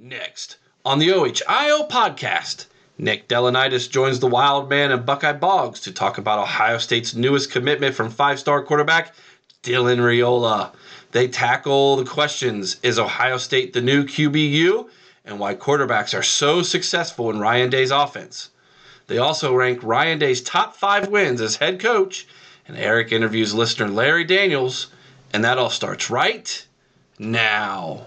Next, on the OHIO podcast, Nick Delianides joins the Wild Man and Buckeye Boggs to talk about Ohio State's newest commitment from five star quarterback Dylan Raiola. They tackle the questions Is Ohio State the new QBU? and why quarterbacks are so successful in Ryan Day's offense. They also rank Ryan Day's top five wins as head coach, and Eric interviews listener Larry Daniels, and that all starts right now.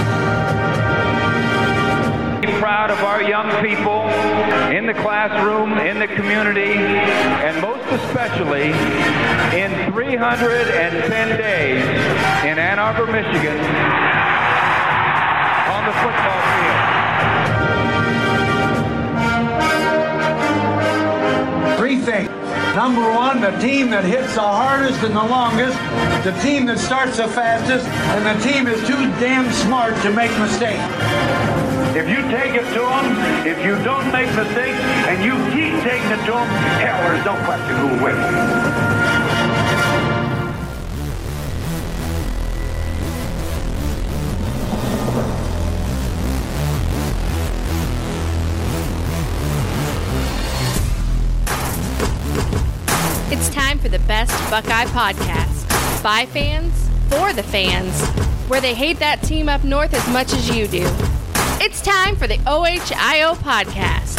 Proud of our young people in the classroom, in the community, and most especially in 310 days in Ann Arbor, Michigan, on the football field. Three things. Number one, the team that hits the hardest and the longest, the team that starts the fastest, and the team is too damn smart to make mistakes. If you take it to them, if you don't make mistakes, and you keep taking it to them, hell, there's no question who wins. It's time for the best Buckeye podcast. By fans, for the fans, where they hate that team up north as much as you do. It's time for the OHIO podcast.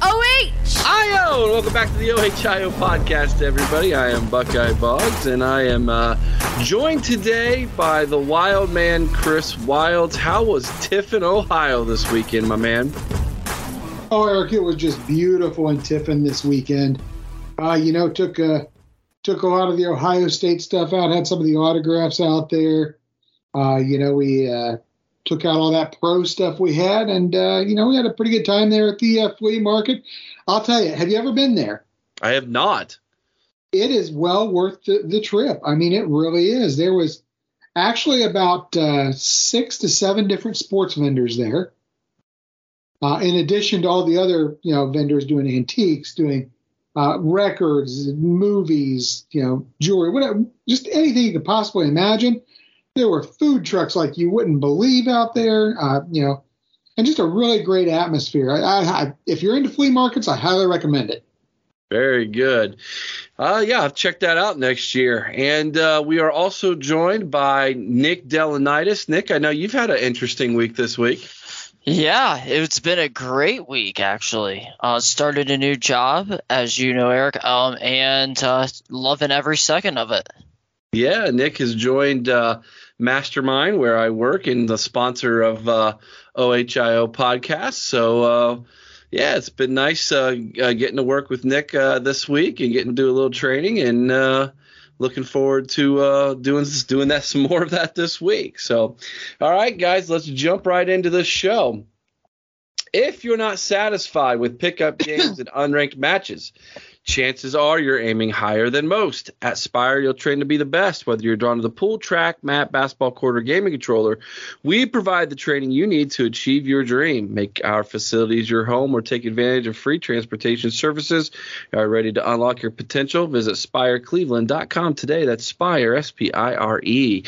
OH! IO! And welcome back to the OHIO podcast, everybody. I am Buckeye Boggs, and I am uh, joined today by the wild man, Chris Wilds. How was Tiffin, Ohio this weekend, my man? Oh, Eric, it was just beautiful in Tiffin this weekend. Uh, you know, took a took a lot of the Ohio State stuff out, had some of the autographs out there. Uh, you know, we uh, took out all that pro stuff we had, and uh, you know, we had a pretty good time there at the uh, flea market. I'll tell you, have you ever been there? I have not. It is well worth the, the trip. I mean, it really is. There was actually about uh, six to seven different sports vendors there. Uh, in addition to all the other, you know, vendors doing antiques, doing uh, records, movies, you know, jewelry, whatever, just anything you could possibly imagine. There were food trucks like you wouldn't believe out there, uh, you know, and just a really great atmosphere. I, I, if you're into flea markets, I highly recommend it. Very good. Uh, yeah, I've checked that out next year. And uh, we are also joined by Nick Delianides. Nick, I know you've had an interesting week this week. Yeah, it's been a great week actually. Uh, started a new job, as you know, Eric, um, and uh, loving every second of it. Yeah, Nick has joined uh, Mastermind, where I work, and the sponsor of uh, OHIO podcast. So, uh, yeah, it's been nice uh, getting to work with Nick this week and getting to do a little training and looking forward to uh, doing doing that some more of that this week. So, all right, guys, let's jump right into the show. If you're not satisfied with pickup games and unranked matches, chances are you're aiming higher than most. At Spire, you'll train to be the best, whether you're drawn to the pool, track, mat, basketball court, or gaming controller. We provide the training you need to achieve your dream. Make our facilities your home or take advantage of free transportation services. Are ready to unlock your potential? Visit spirecleveland.com today. That's Spire, S P I R E.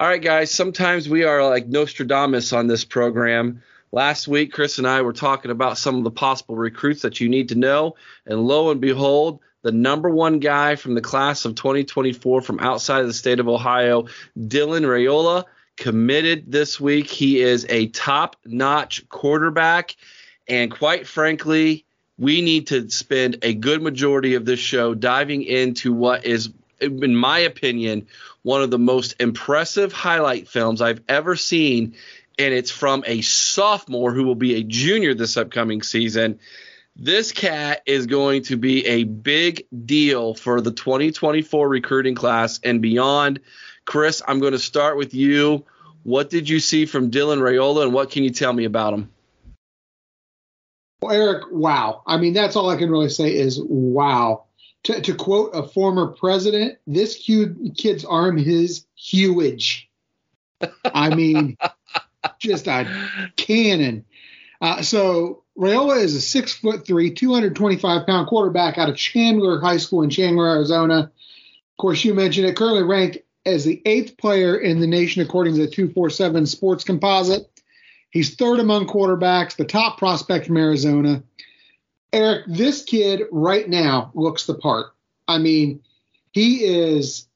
All right, guys, sometimes we are like Nostradamus on this program. Last week, Chris and I were talking about some of the possible recruits that you need to know. And lo and behold, the number one guy from the class of 2024 from outside of the state of Ohio, Dylan Raiola, committed this week. He is a top notch quarterback. And quite frankly, we need to spend a good majority of this show diving into what is in my opinion, one of the most impressive highlight films I've ever seen, and it's from a sophomore who will be a junior this upcoming season. This cat is going to be a big deal for the 2024 recruiting class and beyond. Chris, I'm going to start with you. What did you see from Dylan Raiola, and what can you tell me about him? Well, Eric, wow. I mean, that's all I can really say is wow. To, to quote a former president, this kid's arm is huge. I mean, just a cannon. Uh, so Raiola is a six foot three, 225 pound quarterback out of Chandler High School in Chandler, Arizona. Of course, you mentioned it, currently ranked as the eighth player in the nation according to the 247 Sports Composite. He's third among quarterbacks, the top prospect from Arizona. Eric, this kid right now looks the part. I mean, he is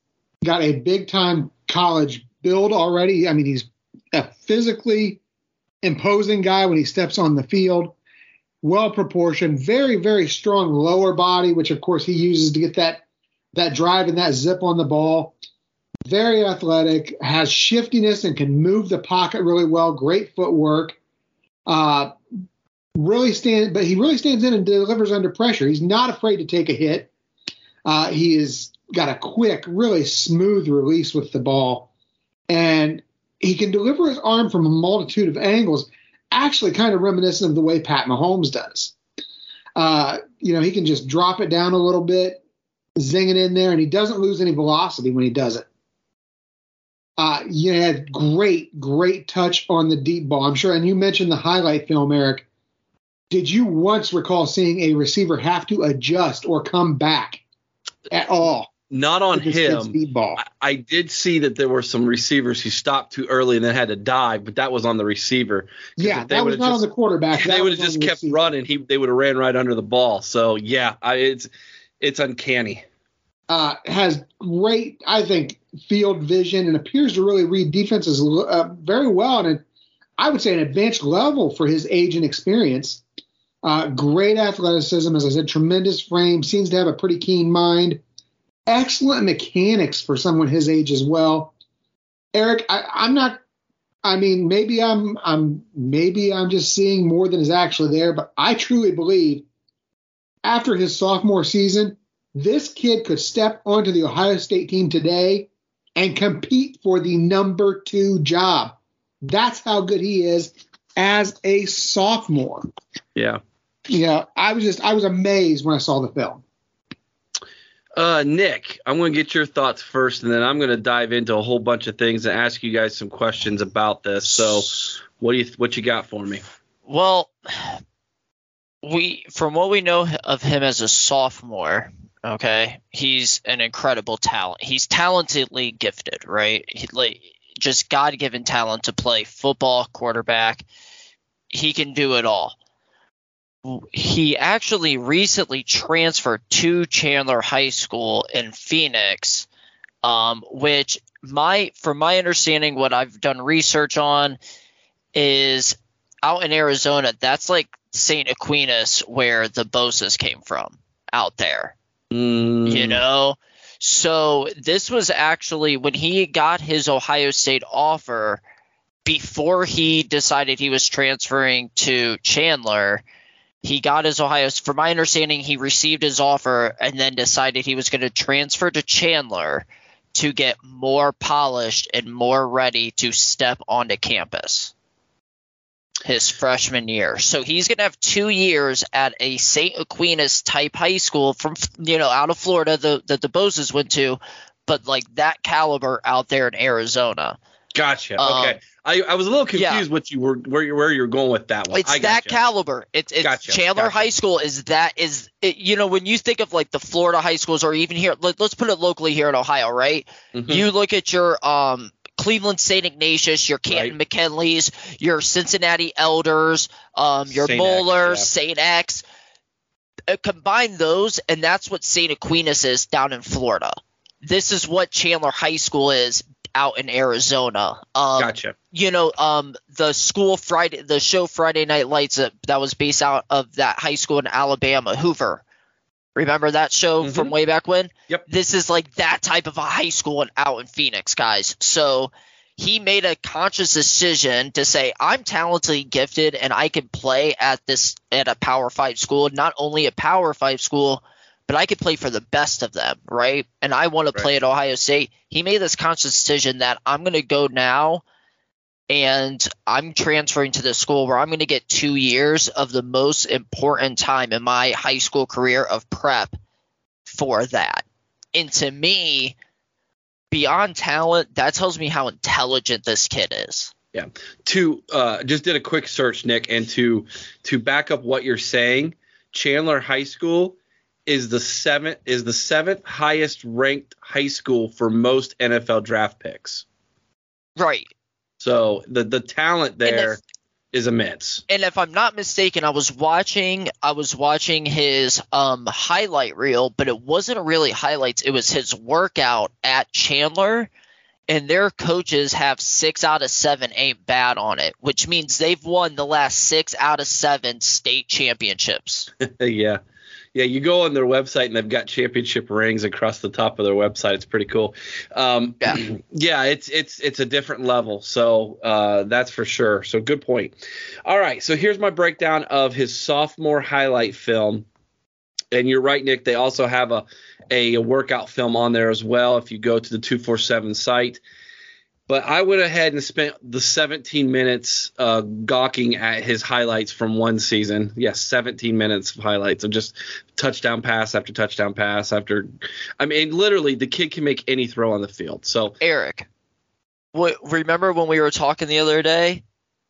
got a big time college build already. I mean, he's a physically imposing guy when he steps on the field, well proportioned, very, very strong lower body, which of course he uses to get that that drive and that zip on the ball very athletic, has shiftiness and can move the pocket really well. Great footwork. Uh, really stand, but he really stands in and delivers under pressure. He's not afraid to take a hit. Uh, he has got a quick, really smooth release with the ball, and he can deliver his arm from a multitude of angles. Actually, kind of reminiscent of the way Pat Mahomes does. Uh, you know, he can just drop it down a little bit, zing it in there, and he doesn't lose any velocity when he does it. Uh, you had great, great touch on the deep ball. I'm sure. And you mentioned the highlight film, Eric. Did you once recall seeing a receiver have to adjust or come back at all? Not on him. I, I did see that there were some receivers who stopped too early and then had to dive, but that was on the receiver. Yeah, that was not just, on the quarterback. They would have just kept receiver. running. He they would have ran right under the ball. So yeah, I, it's it's uncanny. Uh, has great, I think, field vision and appears to really read defenses uh, very well and I would say an advanced level for his age and experience. Uh, great athleticism, as I said, tremendous frame, seems to have a pretty keen mind, excellent mechanics for someone his age as well. Eric, I, am not. I mean, maybe I'm, I'm, maybe I'm just seeing more than is actually there, but I truly believe after his sophomore season, this kid could step onto the Ohio State team today and compete for the number two job. That's how good he is as a sophomore. Yeah. Yeah, I was just I was amazed when I saw the film. Uh, Nick, I'm going to get your thoughts first, and then I'm going to dive into a whole bunch of things and ask you guys some questions about this. So, what do you what you got for me? Well, we from what we know of him as a sophomore, Okay, he's an incredible talent. He's talentedly gifted, right? He, like, just God-given talent to play football, quarterback. He can do it all. He actually recently transferred to Chandler High School in Phoenix, um, which my, from my understanding, what I've done research on is out in Arizona. That's like St. Aquinas, where the Bosas came from, out there. Mm. You know? So this was actually when he got his Ohio State offer before he decided he was transferring to Chandler. He got his Ohio. From my understanding, he received his offer and then decided he was going to transfer to Chandler to get more polished and more ready to step onto campus his freshman year. So he's going to have two years at a St. Aquinas type high school from, you know, out of Florida the, that the Bosas went to, but like that caliber out there in Arizona. Gotcha. Um, okay. I, I was a little confused yeah. what you were where you where you're going with that one. It's I that caliber. It's, it's gotcha. Chandler gotcha. High School is that is it, you know when you think of like the Florida high schools or even here let, us put it locally here in Ohio, right? Mm-hmm. You look at your um Cleveland St. Ignatius, your Canton right. McKinley's, your Cincinnati Elders, um, your Saint Moeller, St. X. Uh, combine those, and that's what St. Aquinas is down in Florida. This is what Chandler High School is out in Arizona. Um, gotcha. You know, um, the school Friday, the show Friday Night Lights that, that was based out of that high school in Alabama, Hoover. Remember that show Mhm. from way back when? Yep. This is like that type of a high school and out in Phoenix, guys. So he made a conscious decision to say, I'm talentedly gifted and I can play at this at a power five school, not only a power five school, but I could play for the best of them, right? And I want to Right. play at Ohio State. He made this conscious decision that I'm gonna go now and I'm transferring to the school where I'm going to get two years of the most important time in my high school career of prep for that. And to me, beyond talent, that tells me how intelligent this kid is. Yeah. To uh, just did a quick search, Nick, and to to back up what you're saying, Chandler High School is the seventh is the seventh highest ranked high school for most NFL draft picks. Right. So the the talent there if- is immense. And if I'm not mistaken, I was watching I was watching his um highlight reel, but it wasn't really highlights, it was his workout at Chandler. And their coaches have six out of seven ain't bad on it, which means they've won the last six out of seven state championships. yeah. Yeah, you go on their website and they've got championship rings across the top of their website. It's pretty cool. Um, Yeah. yeah, it's it's it's a different level. So uh, that's for sure. So good point. All right, so here's my breakdown of his sophomore highlight film. And you're right, Nick. They also have a a workout film on there as well. If you go to the two four seven site. But I went ahead and spent the 17 minutes uh, gawking at his highlights from one season. Yes, 17 minutes of highlights of just touchdown pass after touchdown pass after. I mean, literally, the kid can make any throw on the field. So Eric, what, remember when we were talking the other day?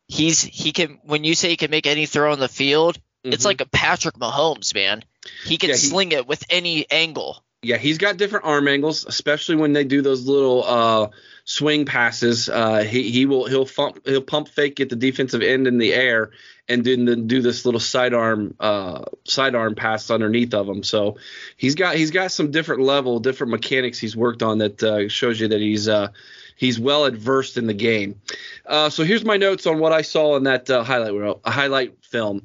He's he can when you say he can make any throw on the field, it's Mhm. like a Patrick Mahomes, man. He can Yeah, he- sling it with any angle. Yeah, he's got different arm angles, especially when they do those little uh, swing passes. Uh, he he will he'll pump he'll pump fake get the defensive end in the air and then do this little sidearm uh, sidearm pass underneath of him. So he's got he's got some different level, different mechanics he's worked on that uh, shows you that he's uh, he's well adversed in the game. Uh, so here's my notes on what I saw in that highlight highlight film.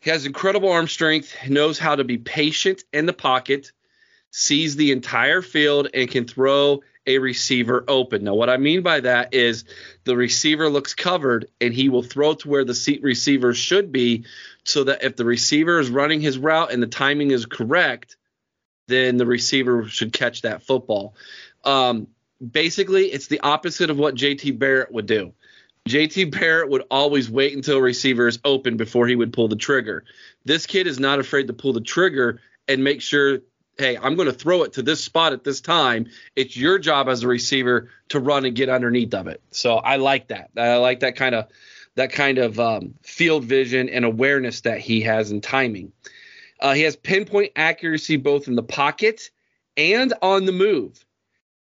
He has incredible arm strength, knows how to be patient in the pocket sees the entire field and can throw a receiver open. Now, what I mean by that is the receiver looks covered and he will throw to where the seat receiver should be so that if the receiver is running his route and the timing is correct, then the receiver should catch that football. Um, basically, it's the opposite of what JT Barrett would do. JT Barrett would always wait until a receiver is open before he would pull the trigger. This kid is not afraid to pull the trigger and make sure hey, I'm going to throw it to this spot at this time. It's your job as a receiver to run and get underneath of it. So I like that. I like that kind of that kind of um, field vision and awareness that he has in timing. Uh, he has pinpoint accuracy both in the pocket and on the move.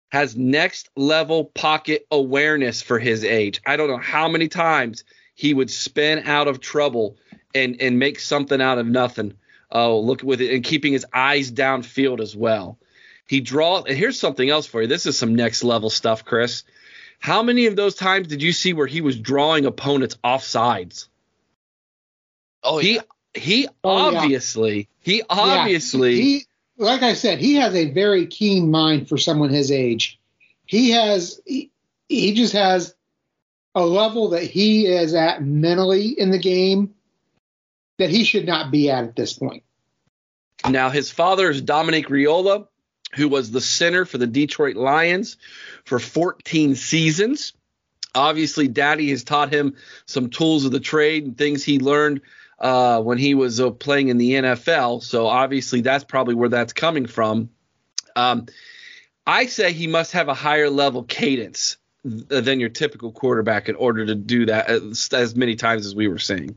Has next level pocket awareness for his age. I don't know how many times he would spin out of trouble and and make something out of nothing. Oh, look with it and keeping his eyes downfield as well. He draw and here's something else for you. This is some next level stuff, Chris. How many of those times did you see where he was drawing opponents off sides? Oh he yeah. he Oh, yeah. obviously he obviously he, like I said, he has a very keen mind for someone his age. He has he, he just has a level that he is at mentally in the game that he should not be at at this point. Now, his father is Dominic Raiola, who was the center for the Detroit Lions for 14 seasons. Obviously, Daddy has taught him some tools of the trade and things he learned uh, when he was uh, playing in the NFL. So, obviously, that's probably where that's coming from. Um, I say he must have a higher level cadence than your typical quarterback in order to do that as, as many times as we were saying.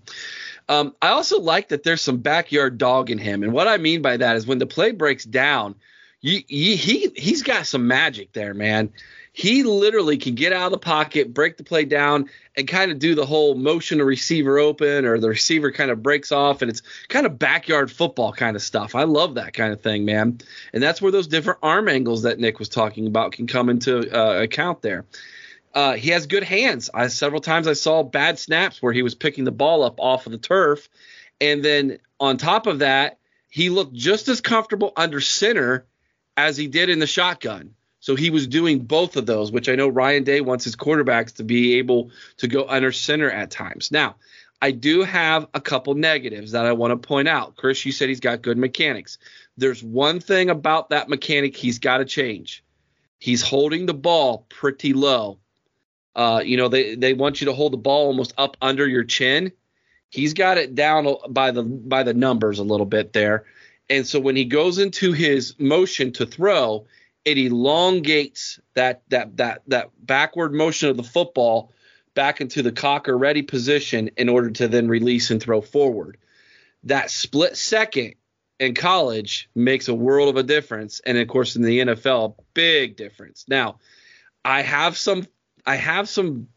Um, I also like that there's some backyard dog in him, and what I mean by that is when the play breaks down, you, you, he he's got some magic there, man. He literally can get out of the pocket, break the play down, and kind of do the whole motion a receiver open, or the receiver kind of breaks off, and it's kind of backyard football kind of stuff. I love that kind of thing, man. And that's where those different arm angles that Nick was talking about can come into uh, account there. Uh, he has good hands. I several times I saw bad snaps where he was picking the ball up off of the turf, and then on top of that, he looked just as comfortable under center as he did in the shotgun. So he was doing both of those, which I know Ryan Day wants his quarterbacks to be able to go under center at times. Now, I do have a couple negatives that I want to point out. Chris, you said he's got good mechanics. There's one thing about that mechanic he's got to change. He's holding the ball pretty low. Uh, you know, they, they want you to hold the ball almost up under your chin. He's got it down by the by the numbers a little bit there. And so when he goes into his motion to throw, it elongates that that that that backward motion of the football back into the cocker ready position in order to then release and throw forward. That split second in college makes a world of a difference, and of course in the NFL, big difference. Now, I have some I have some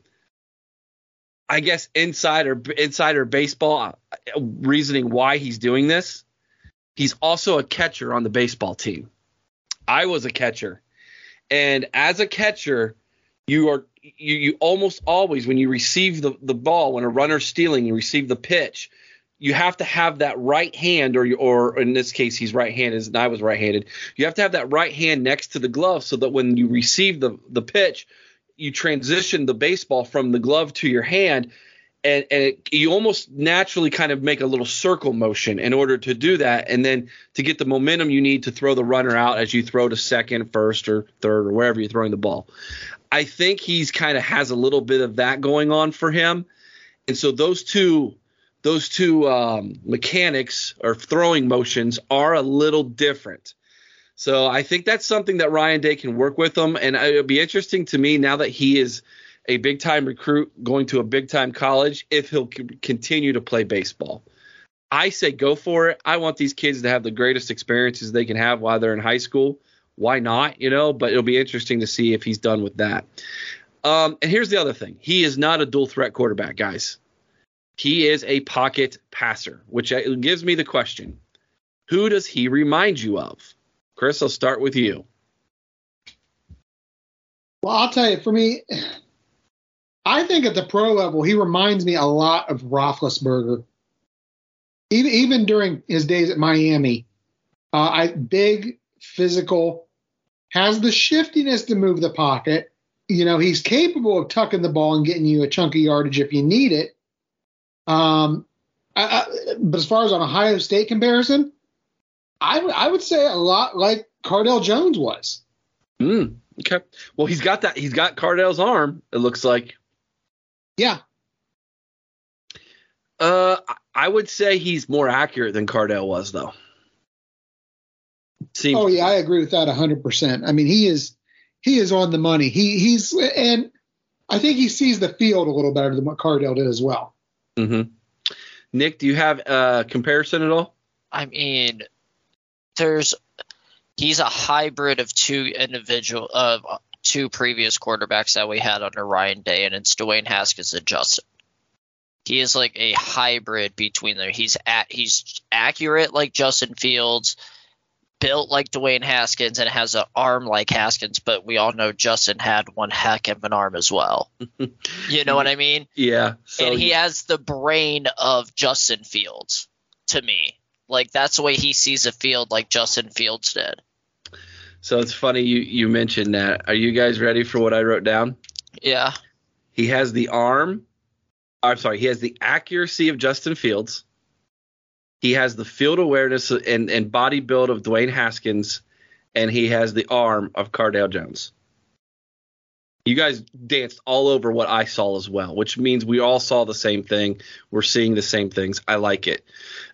I guess insider insider baseball uh, reasoning why he's doing this. He's also a catcher on the baseball team. I was a catcher. And as a catcher, you are you, you almost always when you receive the, the ball, when a runner's stealing, you receive the pitch, you have to have that right hand, or or in this case, he's right-handed, and I was right-handed. You have to have that right hand next to the glove so that when you receive the the pitch, you transition the baseball from the glove to your hand and, and it, you almost naturally kind of make a little circle motion in order to do that. And then to get the momentum you need to throw the runner out as you throw to second first or third or wherever you're throwing the ball. I think he's kind of has a little bit of that going on for him. And so those two those two um, mechanics or throwing motions are a little different so i think that's something that ryan day can work with him and it'll be interesting to me now that he is – a big time recruit going to a big time college if he'll continue to play baseball. I say go for it. I want these kids to have the greatest experiences they can have while they're in high school. Why not? You know, but it'll be interesting to see if he's done with that. Um, and here's the other thing he is not a dual threat quarterback, guys. He is a pocket passer, which uh, gives me the question who does he remind you of? Chris, I'll start with you. Well, I'll tell you, for me, I think at the pro level, he reminds me a lot of Roethlisberger. Even even during his days at Miami, uh, I big, physical, has the shiftiness to move the pocket. You know, he's capable of tucking the ball and getting you a chunk of yardage if you need it. Um, I, I, but as far as an Ohio State comparison, I, w- I would say a lot like Cardale Jones was. Mm, okay. Well, he's got that. He's got Cardale's arm. It looks like. Yeah. Uh, I would say he's more accurate than Cardale was, though. Seems oh yeah, I agree with that hundred percent. I mean, he is he is on the money. He he's and I think he sees the field a little better than what Cardale did as well. Mm-hmm. Nick, do you have a comparison at all? I mean, there's he's a hybrid of two individual of two previous quarterbacks that we had under Ryan Day, and it's Dwayne Haskins and Justin. He is like a hybrid between them. He's at he's accurate like Justin Fields, built like Dwayne Haskins, and has an arm like Haskins. But we all know Justin had one heck of an arm as well. you know what I mean? Yeah. So and he has the brain of Justin Fields to me. Like that's the way he sees a field, like Justin Fields did. So it's funny you you mentioned that. Are you guys ready for what I wrote down? Yeah. He has the arm. I'm sorry. He has the accuracy of Justin Fields. He has the field awareness and, and body build of Dwayne Haskins, and he has the arm of Cardale Jones. You guys danced all over what I saw as well, which means we all saw the same thing. We're seeing the same things. I like it.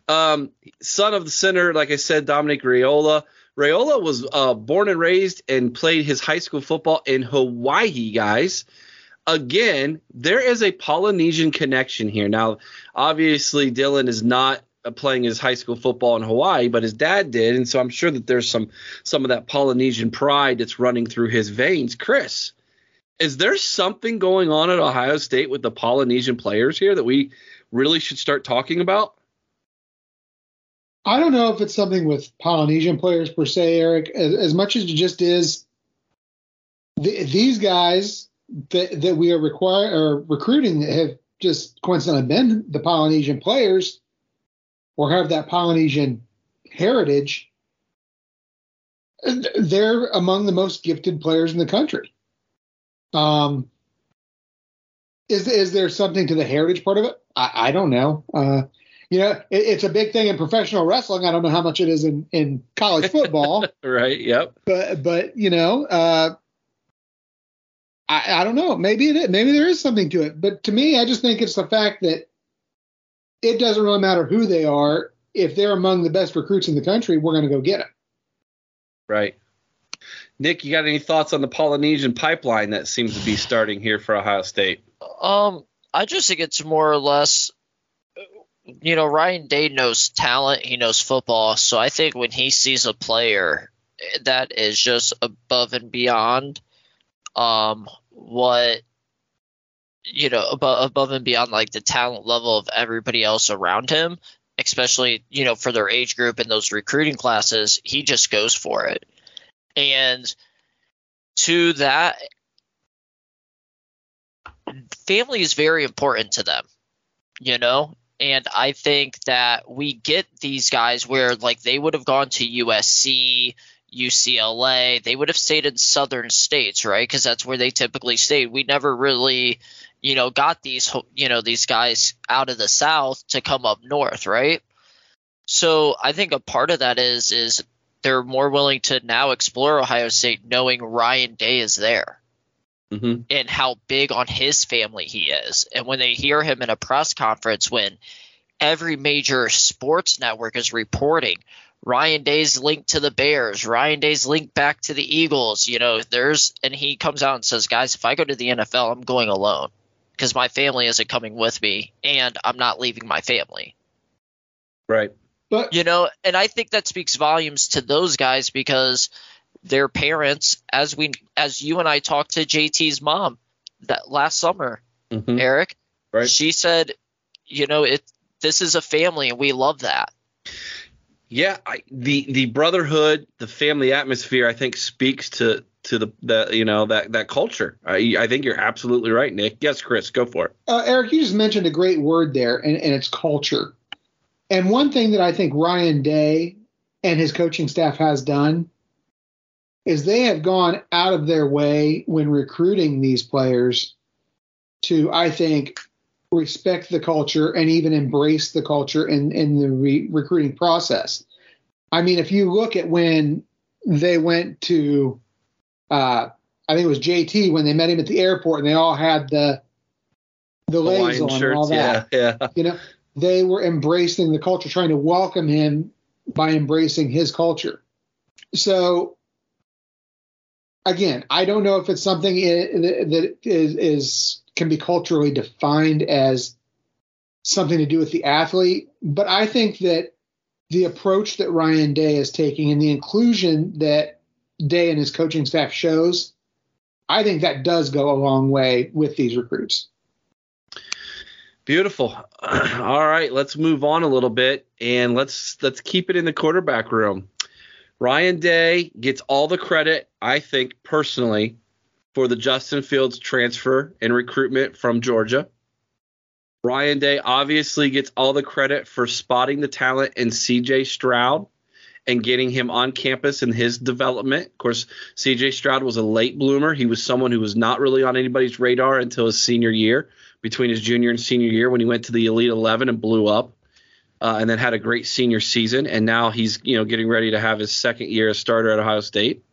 Um, son of the center, like I said, Dominic Raiola. Raiola was uh, born and raised and played his high school football in Hawaii, guys. Again, there is a Polynesian connection here. Now, obviously, Dylan is not uh, playing his high school football in Hawaii, but his dad did, and so I'm sure that there's some some of that Polynesian pride that's running through his veins. Chris, is there something going on at Ohio State with the Polynesian players here that we really should start talking about? I don't know if it's something with Polynesian players per se, Eric, as, as much as it just is the, these guys that, that we are require or recruiting have just coincidentally been the Polynesian players or have that Polynesian heritage, they're among the most gifted players in the country. Um, is is there something to the heritage part of it? I, I don't know. Uh, you know, it, it's a big thing in professional wrestling. I don't know how much it is in in college football. right. Yep. But but you know, uh, I I don't know. Maybe it is. Maybe there is something to it. But to me, I just think it's the fact that it doesn't really matter who they are. If they're among the best recruits in the country, we're going to go get them. Right. Nick, you got any thoughts on the Polynesian pipeline that seems to be starting here for Ohio State? Um, I just think it's more or less, you know, Ryan Day knows talent, he knows football, so I think when he sees a player that is just above and beyond, um, what you know, above above and beyond like the talent level of everybody else around him, especially you know for their age group and those recruiting classes, he just goes for it. And to that, family is very important to them, you know? And I think that we get these guys where, like, they would have gone to USC, UCLA, they would have stayed in southern states, right? Because that's where they typically stayed. We never really, you know, got these, you know, these guys out of the South to come up north, right? So I think a part of that is is they're more willing to now explore Ohio State knowing Ryan Day is there mm-hmm. and how big on his family he is. And when they hear him in a press conference when every major sports network is reporting Ryan Day's linked to the Bears, Ryan Day's linked back to the Eagles, you know, there's and he comes out and says, "Guys, if I go to the NFL, I'm going alone because my family isn't coming with me and I'm not leaving my family." Right. But you know, and I think that speaks volumes to those guys because their parents, as we as you and I talked to JT's mom that last summer, Mhm. Eric, Right. she said, you know, it this is a family and we love that. Yeah, I, the the brotherhood, the family atmosphere, I think speaks to to the, the you know that that culture. I I think you're absolutely right, Nick. Yes, Chris, go for it. uh, Eric, you just mentioned a great word there, and, and it's culture. And one thing that I think Ryan Day and his coaching staff has done is they have gone out of their way when recruiting these players to, I think, respect the culture and even embrace the culture in, in the re- recruiting process. I mean, if you look at when they went to, uh, I think it was JT when they met him at the airport and they all had the the legs on and all that. yeah, yeah. You know, they were embracing the culture, trying to welcome him by embracing his culture. So, again, I don't know if it's something that is, is can be culturally defined as something to do with the athlete, but I think that the approach that Ryan Day is taking and the inclusion that Day and his coaching staff shows, I think that does go a long way with these recruits. Beautiful. All right, let's move on a little bit and let's let's keep it in the quarterback room. Ryan Day gets all the credit, I think personally, for the Justin Fields transfer and recruitment from Georgia. Ryan Day obviously gets all the credit for spotting the talent in CJ Stroud and getting him on campus in his development. Of course, CJ Stroud was a late bloomer. He was someone who was not really on anybody's radar until his senior year, between his junior and senior year when he went to the Elite 11 and blew up. Uh, and then had a great senior season, and now he's you know getting ready to have his second year as starter at Ohio State.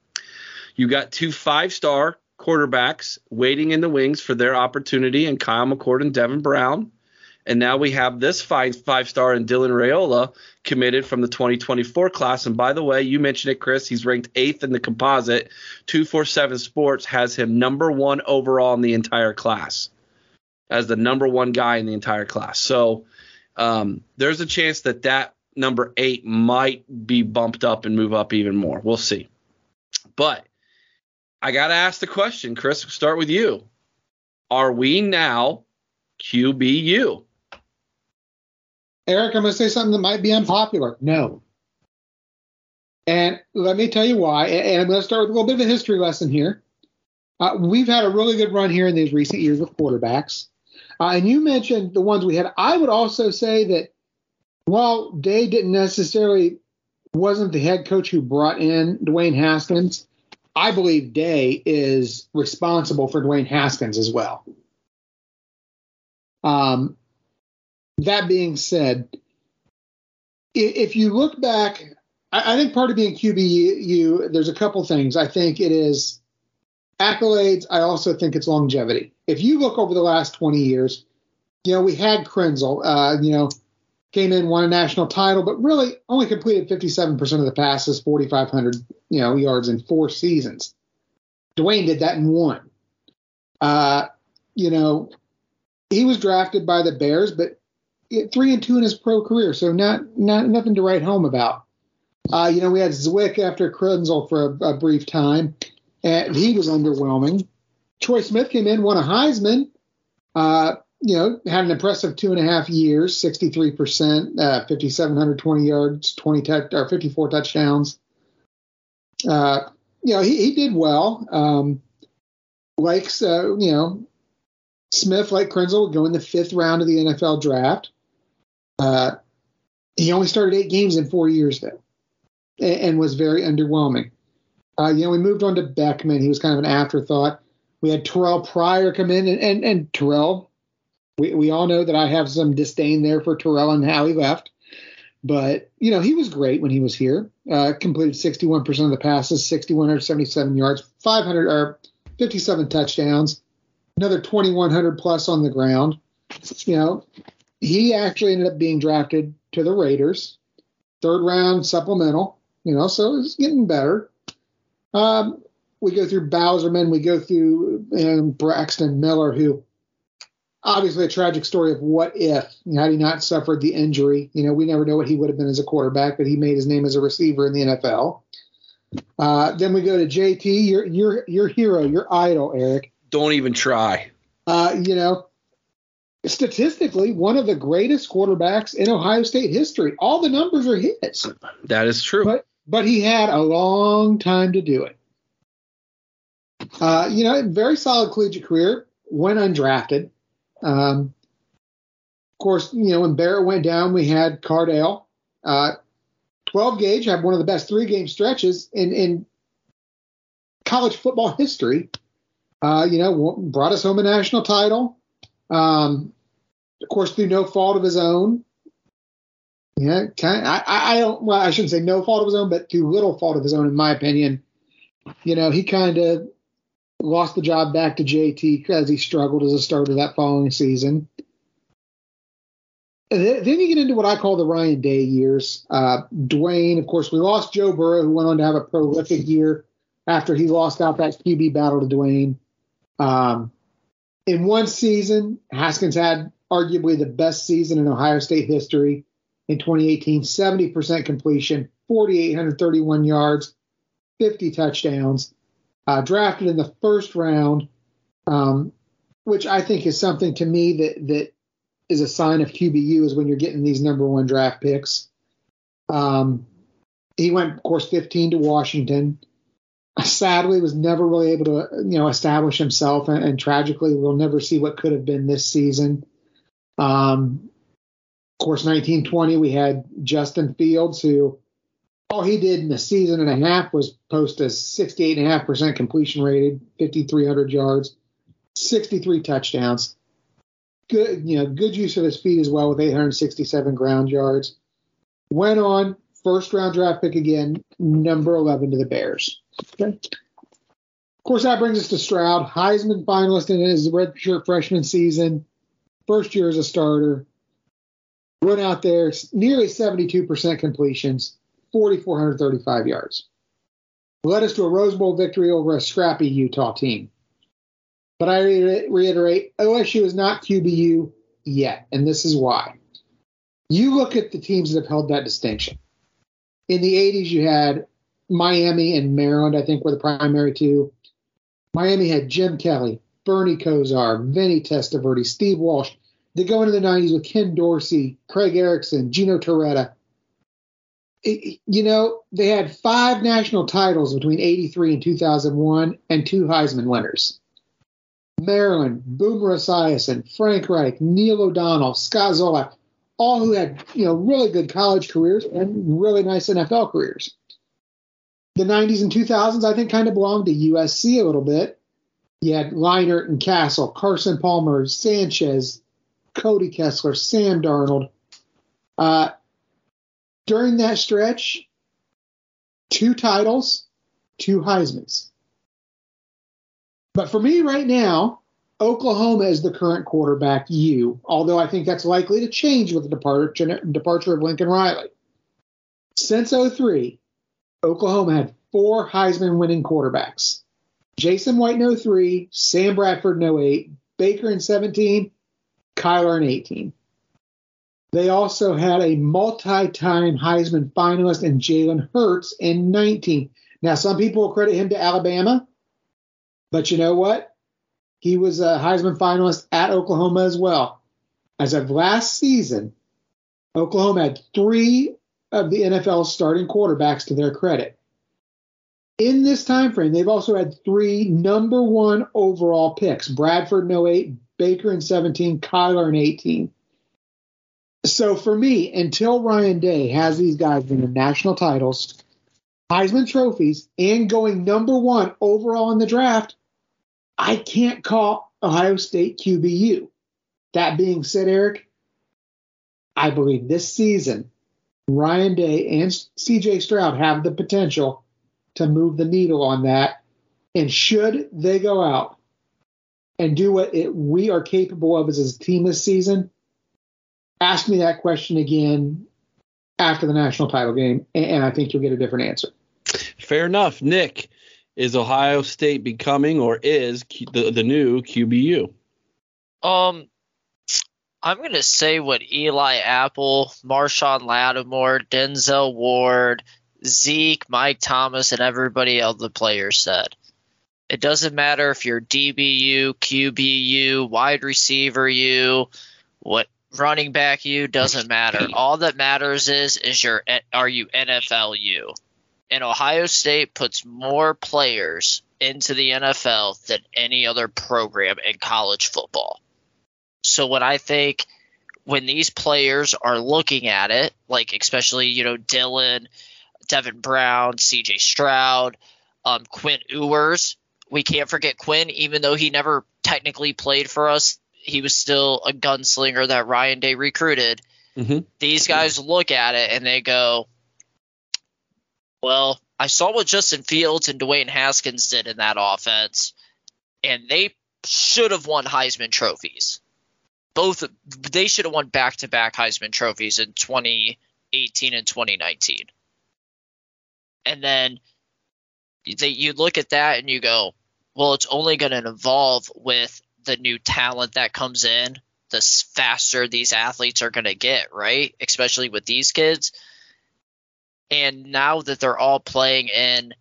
You got two five-star quarterbacks waiting in the wings for their opportunity, and Kyle McCord and Devin Brown. And now we have this five five star and Dylan Raiola committed from the 2024 class. And by the way, you mentioned it, Chris. He's ranked eighth in the composite. 247 Sports has him number one overall in the entire class as the number one guy in the entire class. So um, there's a chance that that number eight might be bumped up and move up even more. We'll see. But I got to ask the question, Chris, start with you. Are we now QBU? Eric, I'm going to say something that might be unpopular. No. And let me tell you why. And I'm going to start with a little bit of a history lesson here. Uh, we've had a really good run here in these recent years with quarterbacks. Uh, and you mentioned the ones we had. I would also say that while Day didn't necessarily wasn't the head coach who brought in Dwayne Haskins, I believe Day is responsible for Dwayne Haskins as well. Um, that being said, if you look back, I think part of being QBU, there's a couple things. I think it is accolades. I also think it's longevity. If you look over the last 20 years, you know, we had Krenzel, uh, you know, came in, won a national title, but really only completed 57% of the passes, 4,500, you know, yards in four seasons. Dwayne did that in one. Uh, you know, he was drafted by the Bears, but three and two in his pro career, so not not nothing to write home about. Uh, you know, we had Zwick after Krenzel for a, a, brief time, and he was underwhelming. Troy Smith came in, won a Heisman. Uh, you know, had an impressive two and a half years, 63%, uh, 5,720 yards, 20 touch, or 54 touchdowns. Uh, you know, he, he did well. Um, likes, uh, you know, Smith, like Krenzel, would go in the fifth round of the NFL draft. Uh, he only started eight games in four years, though, and, and was very underwhelming. Uh, you know, we moved on to Boeckman. He was kind of an afterthought. We had Terrell Pryor come in, and, and, and Terrell, we, we all know that I have some disdain there for Terrell and how he left. But, you know, he was great when he was here. Uh, completed 61% of the passes, 6,177 yards, 500 or 57 touchdowns, another 2,100 plus on the ground. You know, he actually ended up being drafted to the Raiders, third round supplemental. You know, so it's getting better. Um, we go through Bauserman, we go through um, Braxton Miller, who obviously a tragic story of what if had he not suffered the injury. You know, we never know what he would have been as a quarterback, but he made his name as a receiver in the NFL. Uh, then we go to JT, your your your hero, your idol, Eric. Don't even try. Uh, you know, statistically one of the greatest quarterbacks in Ohio State history. All the numbers are his. That is true. But but he had a long time to do it. Uh, you know, very solid collegiate career. Went undrafted. Um, of course, you know when Barrett went down, we had Cardale. Uh, 12 gauge had one of the best three game stretches in in college football history. Uh, you know, brought us home a national title. Um, of course, through no fault of his own. Yeah, kind of, I, I don't. Well, I shouldn't say no fault of his own, but through little fault of his own, in my opinion. You know, he kind of lost the job back to JT because he struggled as a starter that following season. Then you get into what I call the Ryan Day years. Uh, Dwayne, of course, we lost Joe Burrow, who went on to have a prolific year after he lost out that QB battle to Dwayne. Um, in one season, Haskins had arguably the best season in Ohio State history in 2018 70% completion, 4,831 yards, 50 touchdowns. Uh, drafted in the first round, um, which I think is something to me that that is a sign of QBU is when you're getting these number one draft picks. Um, he went, of course, 15 to Washington sadly was never really able to you know establish himself and, and tragically we'll never see what could have been this season um, of course 1920 we had justin fields who all he did in a season and a half was post a 68.5% completion rated 5300 yards 63 touchdowns good you know good use of his feet as well with 867 ground yards went on first round draft pick again number 11 to the bears Okay. Of course, that brings us to Stroud, Heisman finalist in his redshirt freshman season, first year as a starter. Went out there, nearly 72% completions, 4,435 yards. Led us to a Rose Bowl victory over a scrappy Utah team. But I reiterate, OSU is not QBU yet, and this is why. You look at the teams that have held that distinction. In the 80s, you had Miami and Maryland, I think, were the primary two. Miami had Jim Kelly, Bernie Kosar, Vinny Testaverde, Steve Walsh. They go into the 90s with Ken Dorsey, Craig Erickson, Gino Torretta. You know, they had five national titles between 83 and 2001 and two Heisman winners. Maryland, Boomer Esiason, Frank Reich, Neil O'Donnell, Scott Zolak, all who had you know really good college careers and really nice NFL careers. The 90s and 2000s, I think, kind of belonged to USC a little bit. You had Leinart and Cassel, Carson Palmer, Sanchez, Cody Kessler, Sam Darnold. Uh, during that stretch, two titles, two Heisman's. But for me right now, Oklahoma is the current quarterback U, although I think that's likely to change with the departure, departure of Lincoln Riley. Since 03, Oklahoma had four Heisman winning quarterbacks. Jason White in 03, Sam Bradford in 08, Baker in 17, Kyler in 18. They also had a multi-time Heisman finalist in Jalen Hurts in 19. Now, some people will credit him to Alabama, but you know what? He was a Heisman finalist at Oklahoma as well. As of last season, Oklahoma had three of the NFL's starting quarterbacks to their credit. In this time frame, they've also had three number one overall picks: Bradford in 08, Baker in 17, Kyler in 18. So for me, until Ryan Day has these guys winning national titles, Heisman trophies, and going number one overall in the draft, I can't call Ohio State QBU. That being said, Eric, I believe this season, Ryan Day and CJ Stroud have the potential to move the needle on that. And should they go out and do what it, we are capable of as a team this season, ask me that question again after the national title game, and I think you'll get a different answer. Fair enough. Nick, is Ohio State becoming or is the, the new QBU? Um, I'm going to say what Eli Apple, Marshon Lattimore, Denzel Ward, Zeke, Mike Thomas, and everybody else the players said. It doesn't matter if you're DBU, QBU, wide receiver you, what running back you doesn't matter. All that matters is is your are you NFL you and Ohio State puts more players into the NFL than any other program in college football. So when I think when these players are looking at it, like especially you know Dylan, Devin Brown, C.J. Stroud, um, Quinn Ewers, we can't forget Quinn, even though he never technically played for us, he was still a gunslinger that Ryan Day recruited. Mm-hmm. These guys look at it and they go, well, I saw what Justin Fields and Dwayne Haskins did in that offense, and they should have won Heisman trophies. Both they should have won back-to-back Heisman trophies in 2018 and 2019. And then they, you look at that and you go, well, it's only going to evolve with the new talent that comes in. The faster these athletes are going to get, right? Especially with these kids and now that they're all playing in,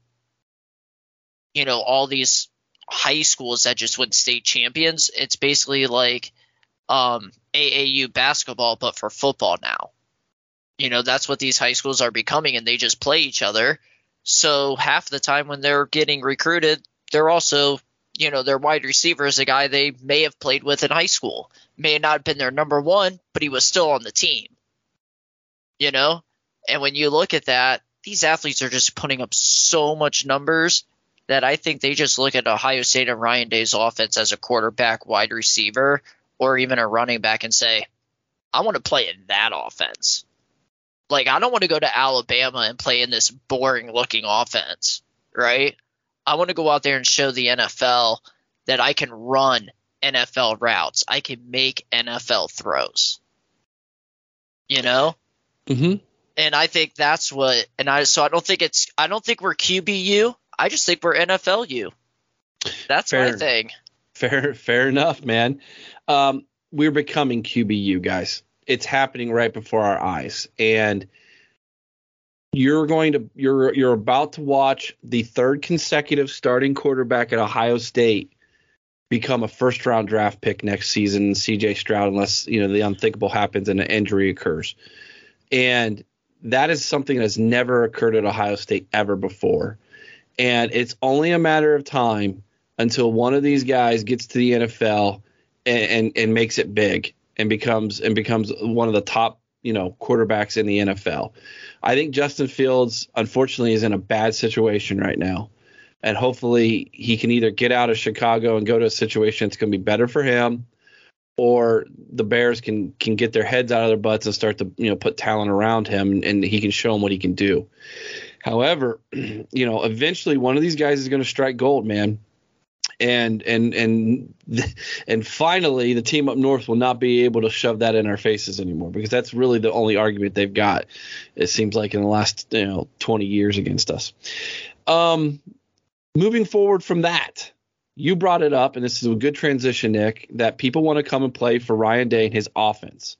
you know, all these high schools that just win state champions, it's basically like um, AAU basketball, but for football now. You know, that's what these high schools are becoming, and they just play each other. So half the time when they're getting recruited, they're also, you know, their wide receiver is a guy they may have played with in high school. May not have been their number one, but he was still on the team. You know? And when you look at that, these athletes are just putting up so much numbers that I think they just look at Ohio State and Ryan Day's offense as a quarterback, wide receiver, or even a running back and say, I want to play in that offense. Like, I don't want to go to Alabama and play in this boring looking offense, right? I want to go out there and show the NFL that I can run NFL routes. I can make NFL throws. You know? Mm-hmm and I think that's what. And I so I don't think it's I don't think we're QBU. I just think we're NFLU. That's fair, my thing. Fair, fair enough, man. Um, we're becoming QBU guys. It's happening right before our eyes, and you're going to you're you're about to watch the third consecutive starting quarterback at Ohio State become a first round draft pick next season, CJ Stroud, unless you know the unthinkable happens and an injury occurs. And that is something that has never occurred at Ohio State ever before. And it's only a matter of time until one of these guys gets to the NFL and, and, and makes it big and becomes and becomes one of the top you know quarterbacks in the NFL. I think Justin Fields unfortunately is in a bad situation right now. And hopefully he can either get out of Chicago and go to a situation that's going to be better for him or the Bears can can get their heads out of their butts and start to you know put talent around him and he can show them what he can do. However, you know, eventually one of these guys is going to strike gold, man. And and and and finally, the team up north will not be able to shove that in our faces anymore because that's really the only argument they've got. It seems like in the last you know 20 years against us. Um, moving forward from that, you brought it up, and this is a good transition, Nick, that people want to come and play for Ryan Day and his offense.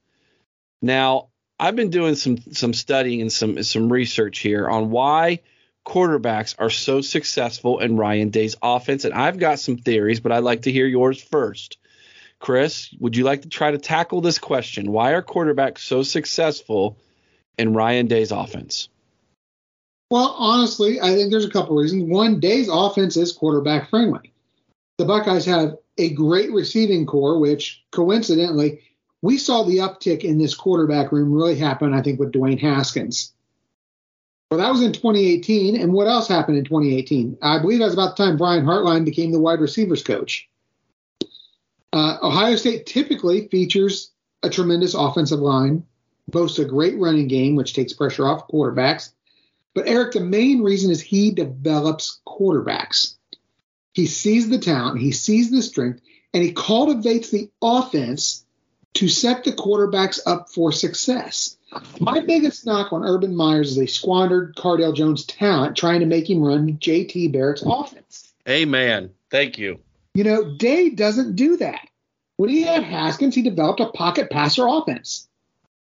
Now, I've been doing some some studying and some some research here on why quarterbacks are so successful in Ryan Day's offense, and I've got some theories, but I'd like to hear yours first. Chris, would you like to try to tackle this question? Why are quarterbacks so successful in Ryan Day's offense? Well, honestly, I think there's a couple reasons. One, Day's offense is quarterback friendly. The Buckeyes have a great receiving corps, which coincidentally we saw the uptick in this quarterback room really happen, I think, with Dwayne Haskins. Well, that was in 2018. And what else happened in 2018? I believe that was about the time Brian Hartline became the wide receivers coach. Uh, Ohio State typically features a tremendous offensive line, boasts a great running game, which takes pressure off quarterbacks. But Eric, the main reason is he develops quarterbacks. He sees the talent, he sees the strength, and he cultivates the offense to set the quarterbacks up for success. My biggest knock on Urban Meyer's is they squandered Cardale Jones' talent trying to make him run JT Barrett's offense. Amen. Thank you. You know, Day doesn't do that. When he had Haskins, he developed a pocket passer offense.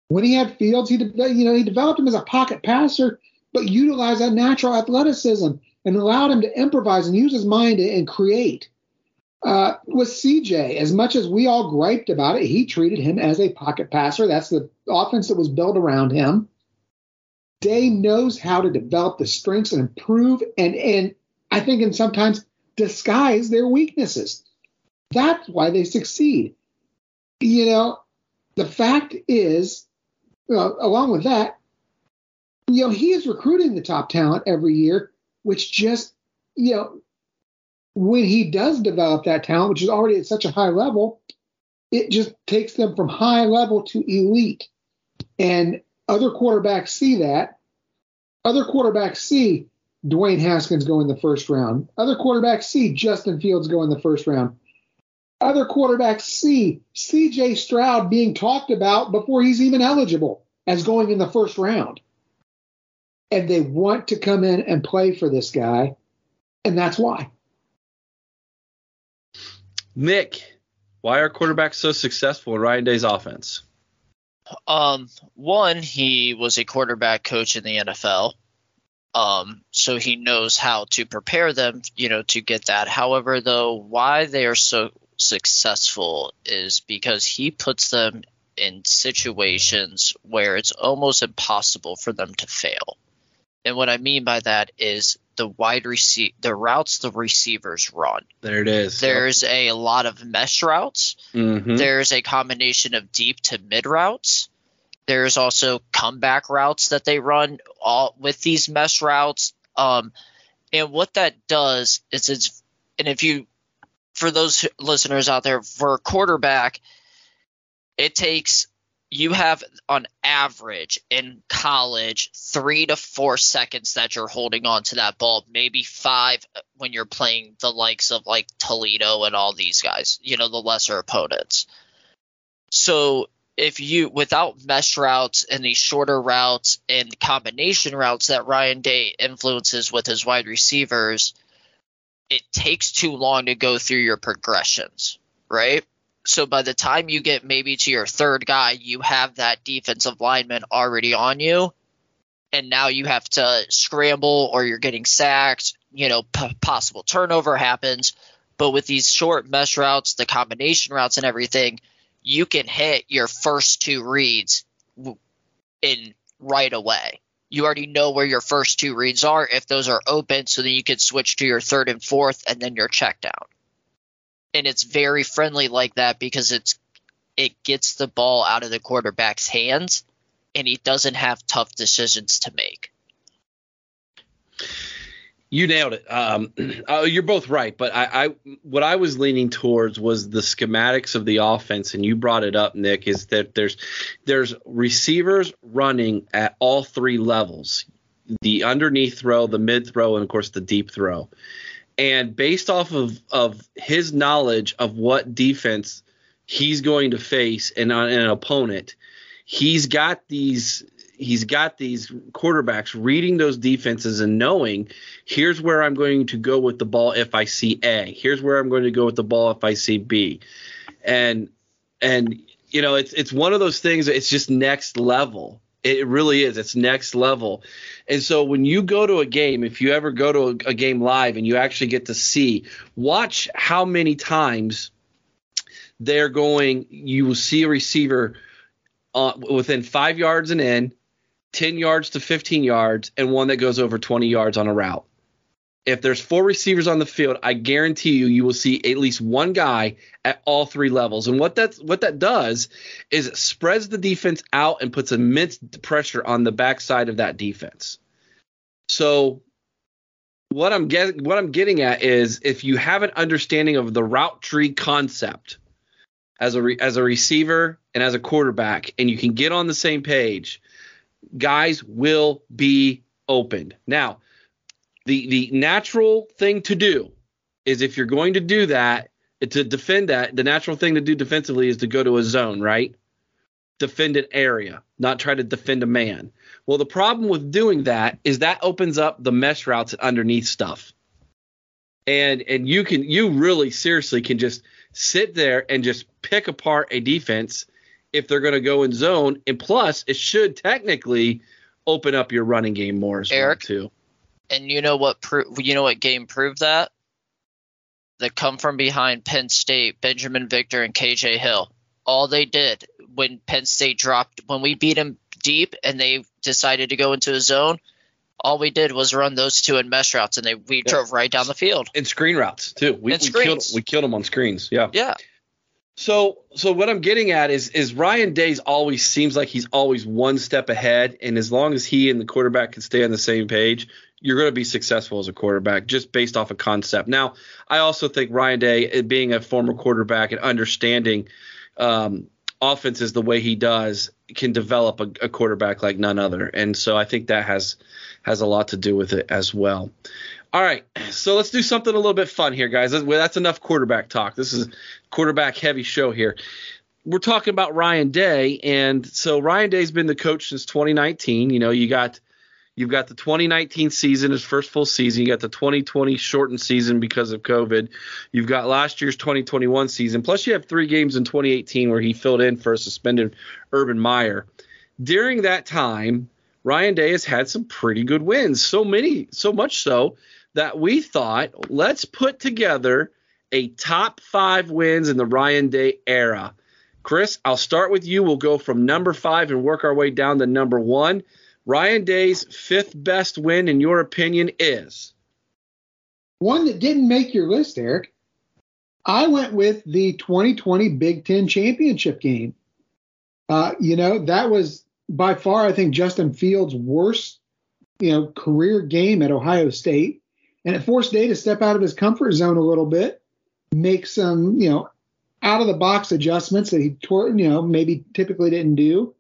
When he had Fields, he de- you know he developed him as a pocket passer, but utilized that natural athleticism and allowed him to improvise and use his mind and create. Uh, with CJ, as much as we all griped about it, he treated him as a pocket passer. That's the offense that was built around him. Day knows how to develop the strengths and improve, and and I think and sometimes disguise their weaknesses. That's why they succeed. You know, the fact is, uh, along with that, you know, he is recruiting the top talent every year, which just, you know, when he does develop that talent, which is already at such a high level, it just takes them from high level to elite. And other quarterbacks see that. Other quarterbacks see Dwayne Haskins go in the first round. Other quarterbacks see Justin Fields go in the first round. Other quarterbacks see CJ Stroud being talked about before he's even eligible as going in the first round. And they want to come in and play for this guy. And that's why. Nick, why are quarterbacks so successful in Ryan Day's offense? Um, one, he was a quarterback coach in the NFL. Um, so he knows how to prepare them, you know, to get that. However, though, why they are so successful is because he puts them in situations where it's almost impossible for them to fail. And what I mean by that is the wide receive the routes the receivers run. There it is. There's yep. a lot of mesh routes. Mm-hmm. There's a combination of deep to mid routes. There's also comeback routes that they run all with these mesh routes. Um, and what that does is it's and if you for those listeners out there for a quarterback, it takes you have on average in college three to four seconds that you're holding on to that ball, maybe five when you're playing the likes of like Toledo and all these guys, you know, the lesser opponents. So if you without mesh routes and these shorter routes and combination routes that Ryan Day influences with his wide receivers, it takes too long to go through your progressions, right? So by the time you get maybe to your third guy, you have that defensive lineman already on you. And now you have to scramble or you're getting sacked, you know, p- possible turnover happens. But with these short mesh routes, the combination routes and everything, you can hit your first two reads in right away. You already know where your first two reads are if those are open, so then you can switch to your third and fourth and then your check down and it's very friendly like that because it's it gets the ball out of the quarterback's hands and he doesn't have tough decisions to make. You nailed it. Um, uh, you're both right, but I, I, what I was leaning towards was the schematics of the offense, and you brought it up, Nick. Is that there's there's receivers running at all three levels: the underneath throw, the mid throw, and of course the deep throw. And based off of of his knowledge of what defense he's going to face in an opponent, he's got these he's got these quarterbacks reading those defenses and knowing here's where I'm going to go with the ball if I see A. Here's where I'm going to go with the ball if I see B. And and you know, it's it's one of those things it's just next level. It really is. It's next level. And so when you go to a game, if you ever go to a, a game live and you actually get to see, watch how many times they're going, you will see a receiver uh, within five yards and in, 10 yards to 15 yards, and one that goes over 20 yards on a route. If there's four receivers on the field, I guarantee you you will see at least one guy at all three levels. And what that's what that does is it spreads the defense out and puts immense pressure on the backside of that defense. So what I'm getting what I'm getting at is if you have an understanding of the route tree concept as a re, as a receiver and as a quarterback and you can get on the same page, guys will be opened. Now, the the natural thing to do is if you're going to do that to defend that, the natural thing to do defensively is to go to a zone, right? Defend an area, not try to defend a man. Well, the problem with doing that is that opens up the mesh routes underneath stuff. And and you can you really seriously can just sit there and just pick apart a defense if they're going to go in zone. And plus, it should technically open up your running game more as Eric, well too. And you know what? Pro- you know what game proved that? The come from behind Penn State, Binjimen Victor and KJ Hill. All they did when Penn State dropped, when we beat them deep and they decided to go into a zone, all we did was run those two in mesh routes, and they we Yeah. drove right down the field. And screen routes too. We, And we killed we killed them on screens. Yeah. Yeah, So so what I'm getting at is is Ryan Days always seems like he's always one step ahead, and as long as he and the quarterback can stay on the same page, you're going to be successful as a quarterback just based off a concept. Now, I also think Ryan Day, eh, being a former quarterback and understanding um, offenses the way he does, can develop a, a quarterback like none other, and so I think that has has a lot to do with it as well. All right, so let's do something a little bit fun here, guys. That's, that's enough quarterback talk. This is quarterback heavy show here. We're talking about Ryan Day, and so Ryan Day's been the coach since 2019. You know, you got you've got the 2019 season, his first full season. You got the 2020 shortened season because of COVID. You've got last year's 2021 season. Plus, you have three games in 2018 where he filled in for a suspended Urban Meyer. During that time, Ryan Day has had some pretty good wins. So many, so much so that we thought let's put together a top five wins in the Ryan Day era. Chris, I'll start with you. We'll go from number five and work our way down to number one. Ryan Day's fifth best win, in your opinion, is One that didn't make your list, Eric. I went with the 2020 Big Ten championship game. Uh, you know, that was by far, I think, Justin Fields' worst, you know, career game at Ohio State, and it forced Day to step out of his comfort zone a little bit, make some, you know, out of the box adjustments that he, tor- you know, maybe typically didn't do,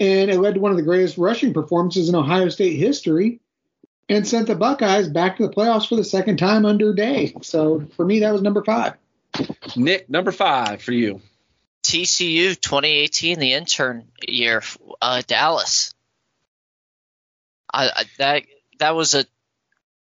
and it led to one of the greatest rushing performances in Ohio State history and sent the Buckeyes back to the playoffs for the second time under Day. So for me, that was number five. Nick, number five for you. TCU 2018, the intern year, uh, Dallas. I, I, that that was a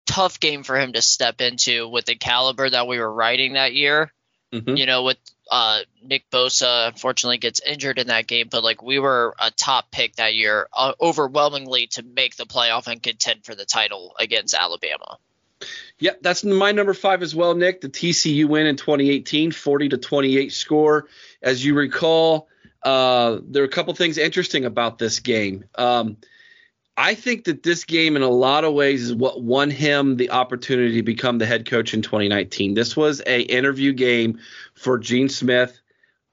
tough game for him to step into with the caliber that we were riding that year. Mhm. You know, with uh, Nick Bosa unfortunately gets injured in that game, but like we were a top pick that year, uh, overwhelmingly to make the playoff and contend for the title against Alabama. Yep, that's my number five as well, Nick. The TCU win in 2018, 40 to 28 score. As you recall, uh, there are a couple things interesting about this game. Um, I think that this game, in a lot of ways, is what won him the opportunity to become the head coach in 2019. This was a interview game for Gene Smith.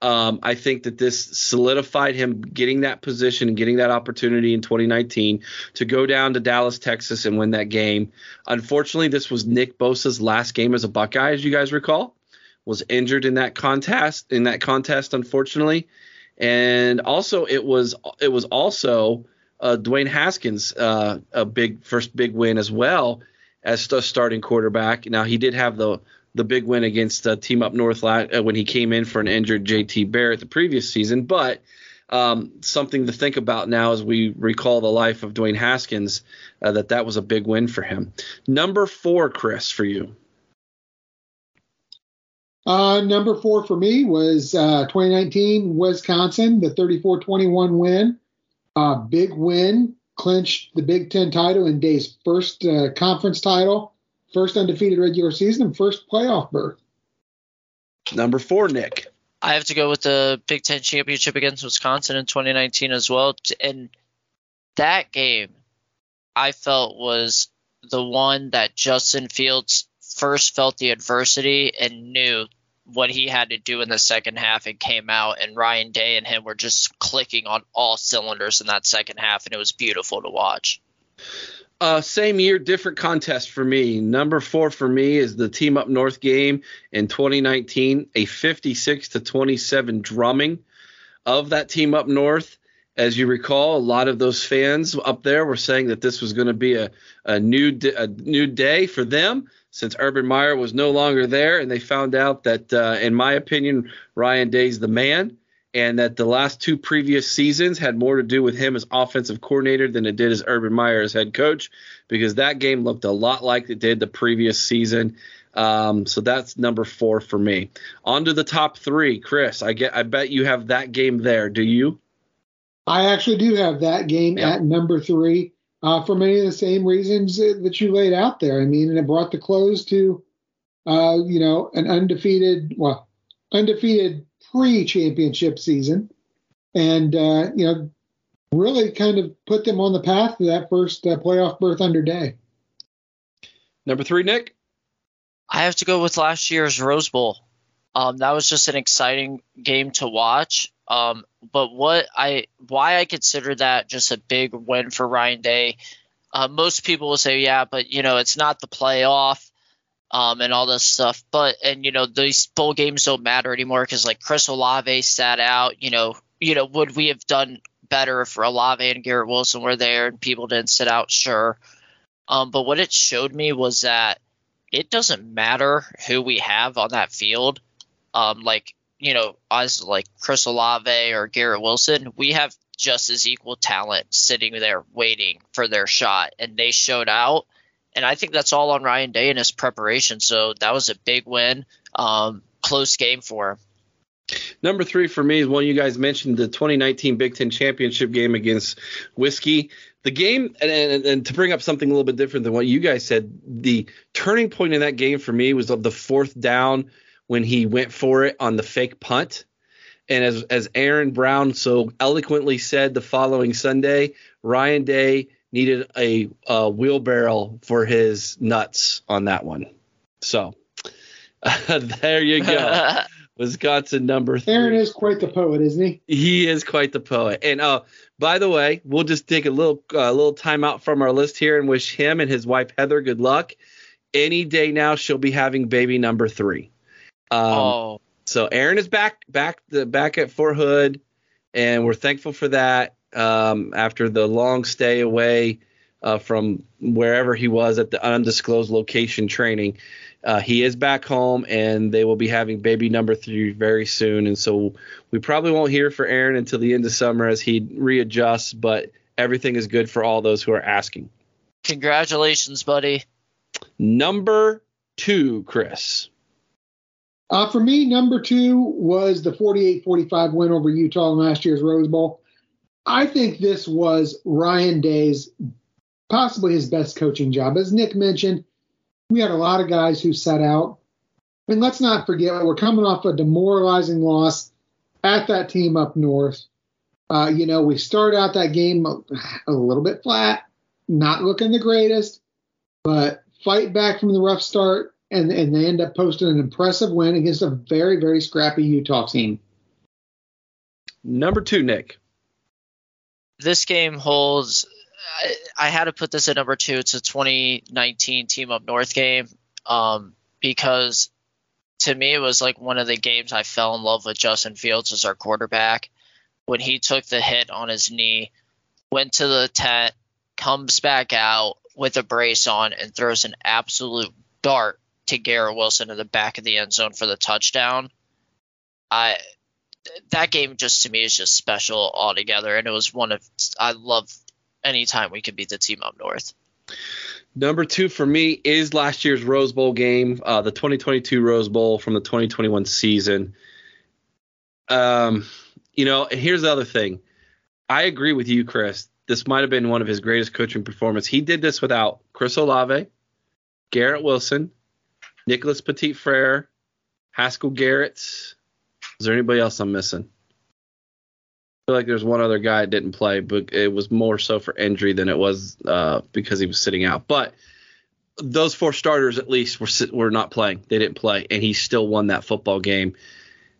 Um, I think that this solidified him getting that position, getting that opportunity in 2019 to go down to Dallas, Texas, and win that game. Unfortunately, this was Nick Bosa's last game as a Buckeye, as you guys recall. Was injured in that contest. In that contest, unfortunately, and also it was it was also uh, Dwayne Haskins uh, a big first big win as well as the starting quarterback. Now he did have the the big win against uh, Team Up North uh, when he came in for an injured JT Barrett the previous season. But um, something to think about now as we recall the life of Dwayne Haskins, uh, that that was a big win for him. Number four, Chris, for you. Uh, number four for me was uh, 2019 Wisconsin, the 34-21 win. Uh, big win, clinched the Big Ten title in Day's first uh, conference title first undefeated regular season and first playoff berth. Number four, Nick. I have to go with the Big Ten championship against Wisconsin in 2019 as well. And that game, I felt was the one that Justin Fields first felt the adversity and knew what he had to do in the second half and came out and Ryan Day and him were just clicking on all cylinders in that second half and it was beautiful to watch. Uh, same year, different contest for me. Number four for me is the Team Up North game in 2019, a 56 to 27 drumming of that Team Up North. As you recall, a lot of those fans up there were saying that this was going to be a, a new a new day for them since Urban Meyer was no longer there, and they found out that, uh, in my opinion, Ryan Day's the man and that the last two previous seasons had more to do with him as offensive coordinator than it did as Urban Meyer as head coach, because that game looked a lot like it did the previous season. Um, so that's number four for me. On to the top three, Chris. I get. I bet you have that game there. Do you? I actually do have that game yep. at number three uh, for many of the same reasons that you laid out there. I mean, and it brought the close to, uh, you know, an undefeated, well, undefeated pre-championship season, and uh, you know, really kind of put them on the path to that first uh, playoff berth under Day. Number three, Nick. I have to go with last year's Rose Bowl. Um, that was just an exciting game to watch. Um, but what I why I consider that just a big win for Ryan Day. Uh, most people will say, yeah, but you know, it's not the playoff um, and all this stuff. But and you know these bowl games don't matter anymore because like Chris Olave sat out. You know, you know, would we have done better if Olave and Garrett Wilson were there and people didn't sit out? Sure. Um, but what it showed me was that it doesn't matter who we have on that field. Um, like you know, as like Chris Olave or Garrett Wilson, we have just as equal talent sitting there waiting for their shot, and they showed out and I think that's all on Ryan Day and his preparation. So that was a big win, um, close game for him. Number three for me is one you guys mentioned the 2019 Big Ten Championship game against Whiskey. The game, and, and, and, to bring up something a little bit different than what you guys said, the turning point in that game for me was the fourth down when he went for it on the fake punt. And as as Aaron Brown so eloquently said the following Sunday, Ryan Day needed a, a wheelbarrow for his nuts on that one. So uh, there you go. Wisconsin number three. Aaron is quite the poet, isn't he? He is quite the poet. And uh, by the way, we'll just take a little uh, little time out from our list here and wish him and his wife Heather good luck. Any day now, she'll be having baby number three. Um, oh. So Aaron is back back the back at Fort Hood, and we're thankful for that um, after the long stay away uh, from wherever he was at the undisclosed location training. Uh, he is back home, and they will be having baby number three very soon. And so we probably won't hear for Aaron until the end of summer as he readjusts. But everything is good for all those who are asking. Congratulations, buddy. Number two, Chris. Uh, for me, number two was the 48 45 win over Utah in last year's Rose Bowl. I think this was Ryan Day's possibly his best coaching job. As Nick mentioned, we had a lot of guys who sat out. And let's not forget, we're coming off a demoralizing loss at that team up north. Uh, you know, we start out that game a, a little bit flat, not looking the greatest, but fight back from the rough start, and, and they end up posting an impressive win against a very, very scrappy Utah team. Number two, Nick. This game holds. I, I had to put this at number two. It's a 2019 Team Up North game um, because to me it was like one of the games I fell in love with Justin Fields as our quarterback when he took the hit on his knee, went to the tent, comes back out with a brace on, and throws an absolute dart to Garrett Wilson in the back of the end zone for the touchdown. I that game just to me is just special altogether, and it was one of I love anytime we could beat the team up north. Number two for me is last year's Rose Bowl game, uh, the 2022 Rose Bowl from the 2021 season. Um, you know, here's the other thing. I agree with you, Chris. This might have been one of his greatest coaching performances. He did this without Chris Olave, Garrett Wilson, Nicholas Petit Frere, Haskell Garrett. Is there anybody else I'm missing? I feel like there's one other guy that didn't play, but it was more so for injury than it was uh, because he was sitting out. But those four starters at least were were not playing. They didn't play, and he still won that football game.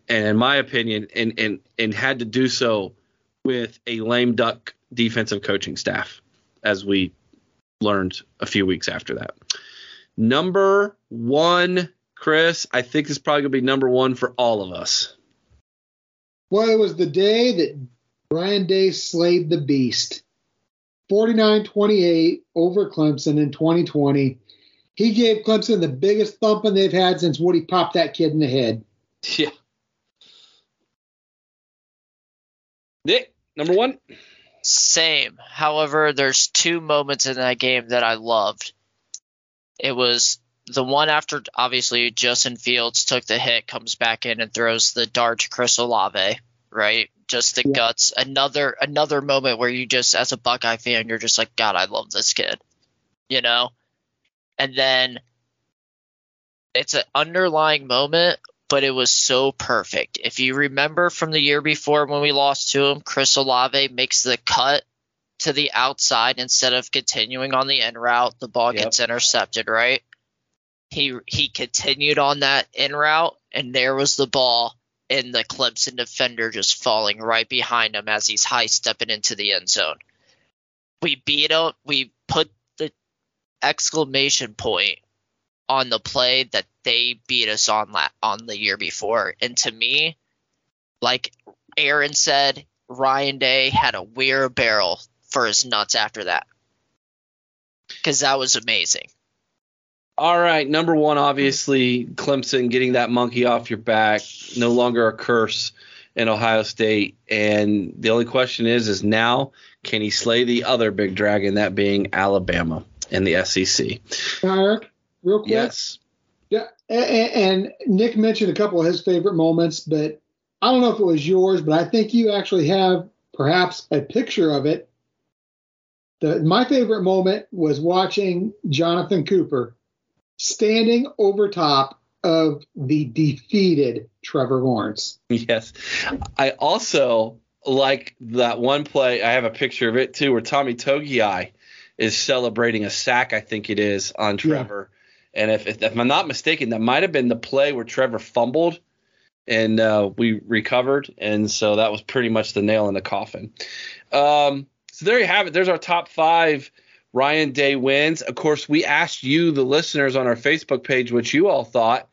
And in my opinion, and and and had to do so with a lame duck defensive coaching staff, as we learned a few weeks after that. Number one, Chris, I think this is probably gonna be number one for all of us. Well, it was the day that Ryan Day slayed the beast. 49-28 over Clemson in 2020. He gave Clemson the biggest thumping they've had since Woody popped that kid in the head. Yeah. Nick, number one. Same. However, there's two moments in that game that I loved. It was the one after obviously Justin Fields took the hit, comes back in and throws the dart to Chris Olave, right? Just the yeah. guts. Another another moment where you just as a Buckeye fan, you're just like, God, I love this kid. You know? And then it's an underlying moment but it was so perfect. If you remember from the year before when we lost to him, Chris Olave makes the cut to the outside instead of continuing on the end route. The ball yep. gets intercepted, right? He he continued on that in route, and there was the ball, and the Clemson defender just falling right behind him as he's high stepping into the end zone. We beat him. We put the exclamation point on the play that they beat us on la- on the year before. And to me, like Aaron said, Ryan Day had a weird barrel for his nuts after that because that was amazing. All right, number one, obviously Clemson getting that monkey off your back, no longer a curse in Ohio State, and the only question is, is now can he slay the other big dragon, that being Alabama and the SEC? Eric, real quick. Yes. Yeah, and, and Nick mentioned a couple of his favorite moments, but I don't know if it was yours, but I think you actually have perhaps a picture of it. The, my favorite moment was watching Jonathan Cooper standing over top of the defeated Trevor Lawrence. Yes. I also like that one play. I have a picture of it too, where Tommy Togiai is celebrating a sack, I think it is, on Trevor. And if, if, if I'm not mistaken, that might have been the play where Trevor fumbled and uh, we recovered. And so that was pretty much the nail in the coffin. Um, so there you have it. There's our top five Ryan Day wins. Of course, we asked you, the listeners, on our Facebook page what you all thought.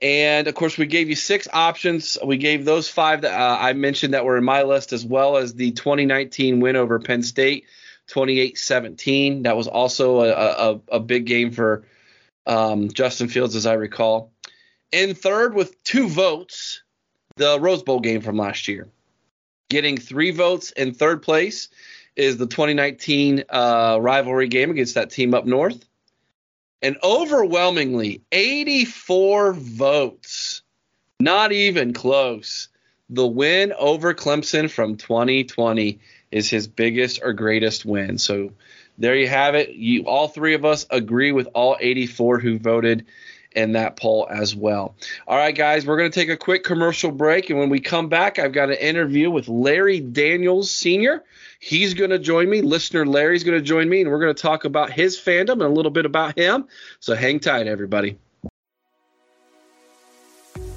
And of course, we gave you six options. We gave those five that uh, I mentioned that were in my list, as well as the 2019 win over Penn State, 28 17. That was also a, a, a big game for um, Justin Fields, as I recall. In third, with two votes, the Rose Bowl game from last year. Getting three votes in third place is the 2019 uh, rivalry game against that team up north. And overwhelmingly, 84 votes, not even close. The win over Clemson from 2020 is his biggest or greatest win. So there you have it. You all three of us agree with all 84 who voted in that poll as well. All right, guys, we're going to take a quick commercial break, and when we come back, I've got an interview with Larry Daniels Sr. He's going to join me. Listener Larry's going to join me, and we're going to talk about his fandom and a little bit about him. So hang tight, everybody.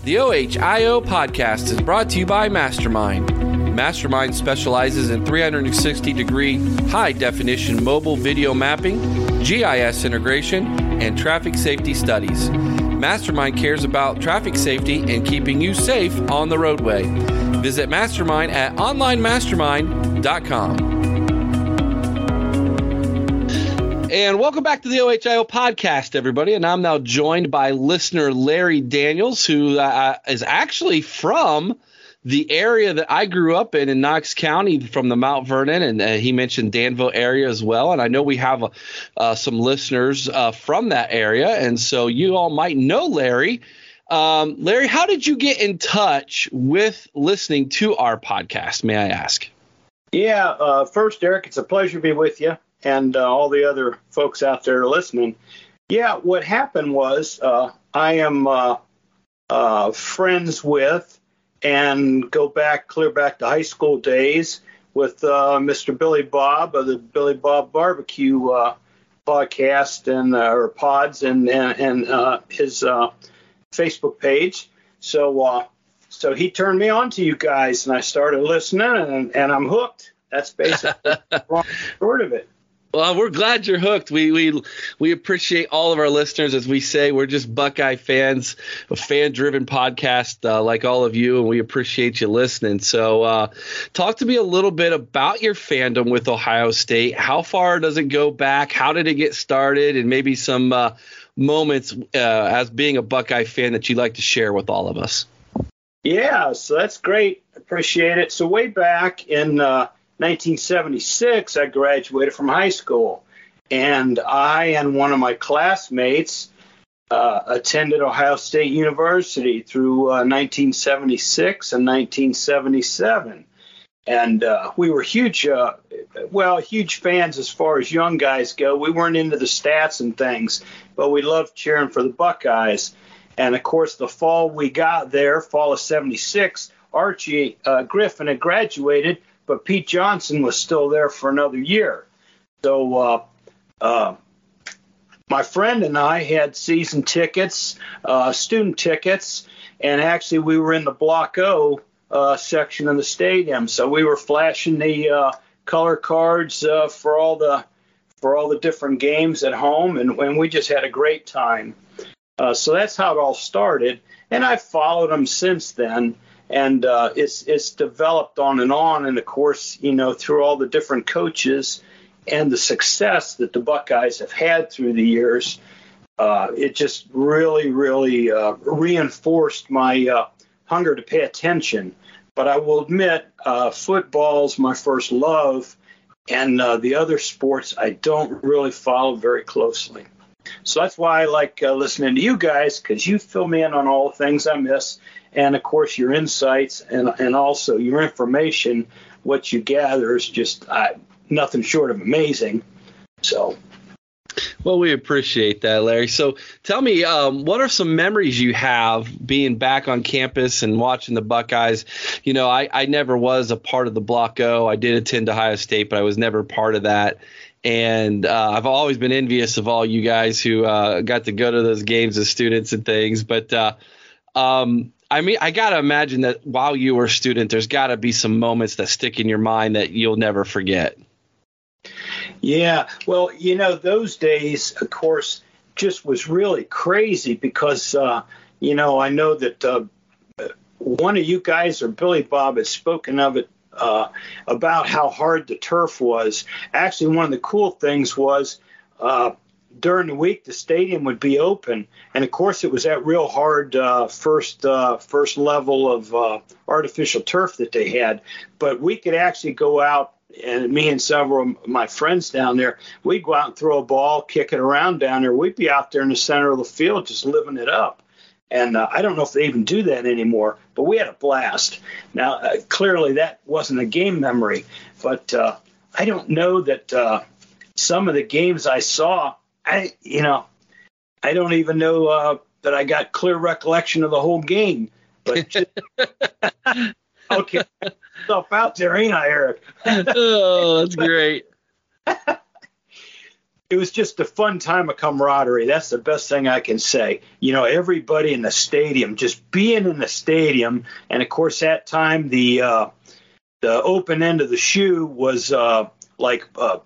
The OHIO podcast is brought to you by Mastermind. Mastermind specializes in 360 degree high definition mobile video mapping, GIS integration, and traffic safety studies. Mastermind cares about traffic safety and keeping you safe on the roadway. Visit Mastermind at onlinemastermind.com. And welcome back to the OHIO podcast, everybody. And I'm now joined by listener Larry Daniels, who uh, is actually from the area that I grew up in in Knox County from the Mount Vernon, and uh, he mentioned Danville area as well. And I know we have uh, some listeners uh, from that area, and so you all might know Larry. Um, Larry, how did you get in touch with listening to our podcast? May I ask? Yeah, uh, first, Eric, it's a pleasure to be with you and uh, all the other folks out there listening. Yeah, what happened was uh, I am friends with and go back clear back to high school days with uh, Mr. Billy Bob of the Billy Bob Barbecue uh, podcast and uh, or pods and and, and uh, his uh, Facebook page. So uh, so he turned me on to you guys, and I started listening, and, and I'm hooked. That's basically short of it. Well, we're glad you're hooked. We we we appreciate all of our listeners, as we say. We're just Buckeye fans, a fan-driven podcast uh, like all of you, and we appreciate you listening. So, uh, talk to me a little bit about your fandom with Ohio State. How far does it go back? How did it get started? And maybe some uh, moments uh, as being a Buckeye fan that you'd like to share with all of us. Yeah, so that's great. Appreciate it. So way back in uh, 1976, I graduated from high school, and I and one of my classmates uh, attended Ohio State University through uh, 1976 and 1977. And uh, we were huge, uh, well, huge fans as far as young guys go. We weren't into the stats and things, but we loved cheering for the Buckeyes. And of course, the fall we got there, fall of 76, Archie uh, Griffin had graduated but Pete Johnson was still there for another year. So uh, uh, my friend and I had season tickets, uh, student tickets, and actually we were in the Block O uh, section of the stadium. So we were flashing the uh, color cards uh, for all the for all the different games at home, and, and we just had a great time. so that's how it all started, and I've followed them since then and uh, it's it's developed on and on. And of course, you know, through all the different coaches and the success that the Buckeyes have had through the years, uh, it just really, really uh, reinforced my uh, hunger to pay attention. But I will admit, uh, football's my first love, and uh, the other sports I don't really follow very closely. So that's why I like listening to you guys because you fill me in on all the things I miss and of course your insights and and also your information, what you gather is just uh, nothing short of amazing. So. Well, we appreciate that, Larry. So tell me, um, what are some memories you have being back on campus and watching the Buckeyes? You know, I, I never was a part of the Block O. I did attend Ohio State, but I was never part of that. And uh, I've always been envious of all you guys who uh, got to go to those games as students and things. But uh, um, I mean, I got to imagine that while you were a student, there's got to be some moments that stick in your mind that you'll never forget. Yeah. Well, you know, those days, of course, just was really crazy because, uh, you know, I know that uh, one of you guys or Billy Bob has spoken of it uh, about how hard the turf was. Actually, one of the cool things was uh, during the week the stadium would be open, and of course it was that real hard uh, first uh, first level of uh, artificial turf that they had. But we could actually go out, and me and several of my friends down there, we'd go out and throw a ball, kick it around down there. We'd be out there in the center of the field just living it up. And uh, I don't know if they even do that anymore, but we had a blast. Now, uh, clearly that wasn't a game memory, but uh, I don't know that some of the games I saw I, you know, I don't even know uh, that I got clear recollection of the whole game. But just, okay, stuff out there, ain't I, Eric? oh, that's great. it was just a fun time of camaraderie. That's the best thing I can say. You know, everybody in the stadium, just being in the stadium, and of course, that time the uh, the open end of the shoe was uh, like uh,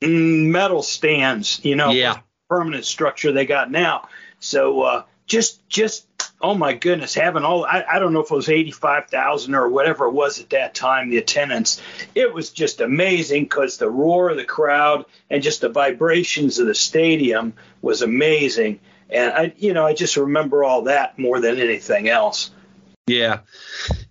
metal stands, you know, Yeah. permanent structure they got now. So uh, just just oh my goodness, having all I, I don't know if it was eighty five thousand or whatever it was at that time, the attendance, it was just amazing because the roar of the crowd and just the vibrations of the stadium was amazing. And I you know, I just remember all that more than anything else. Yeah.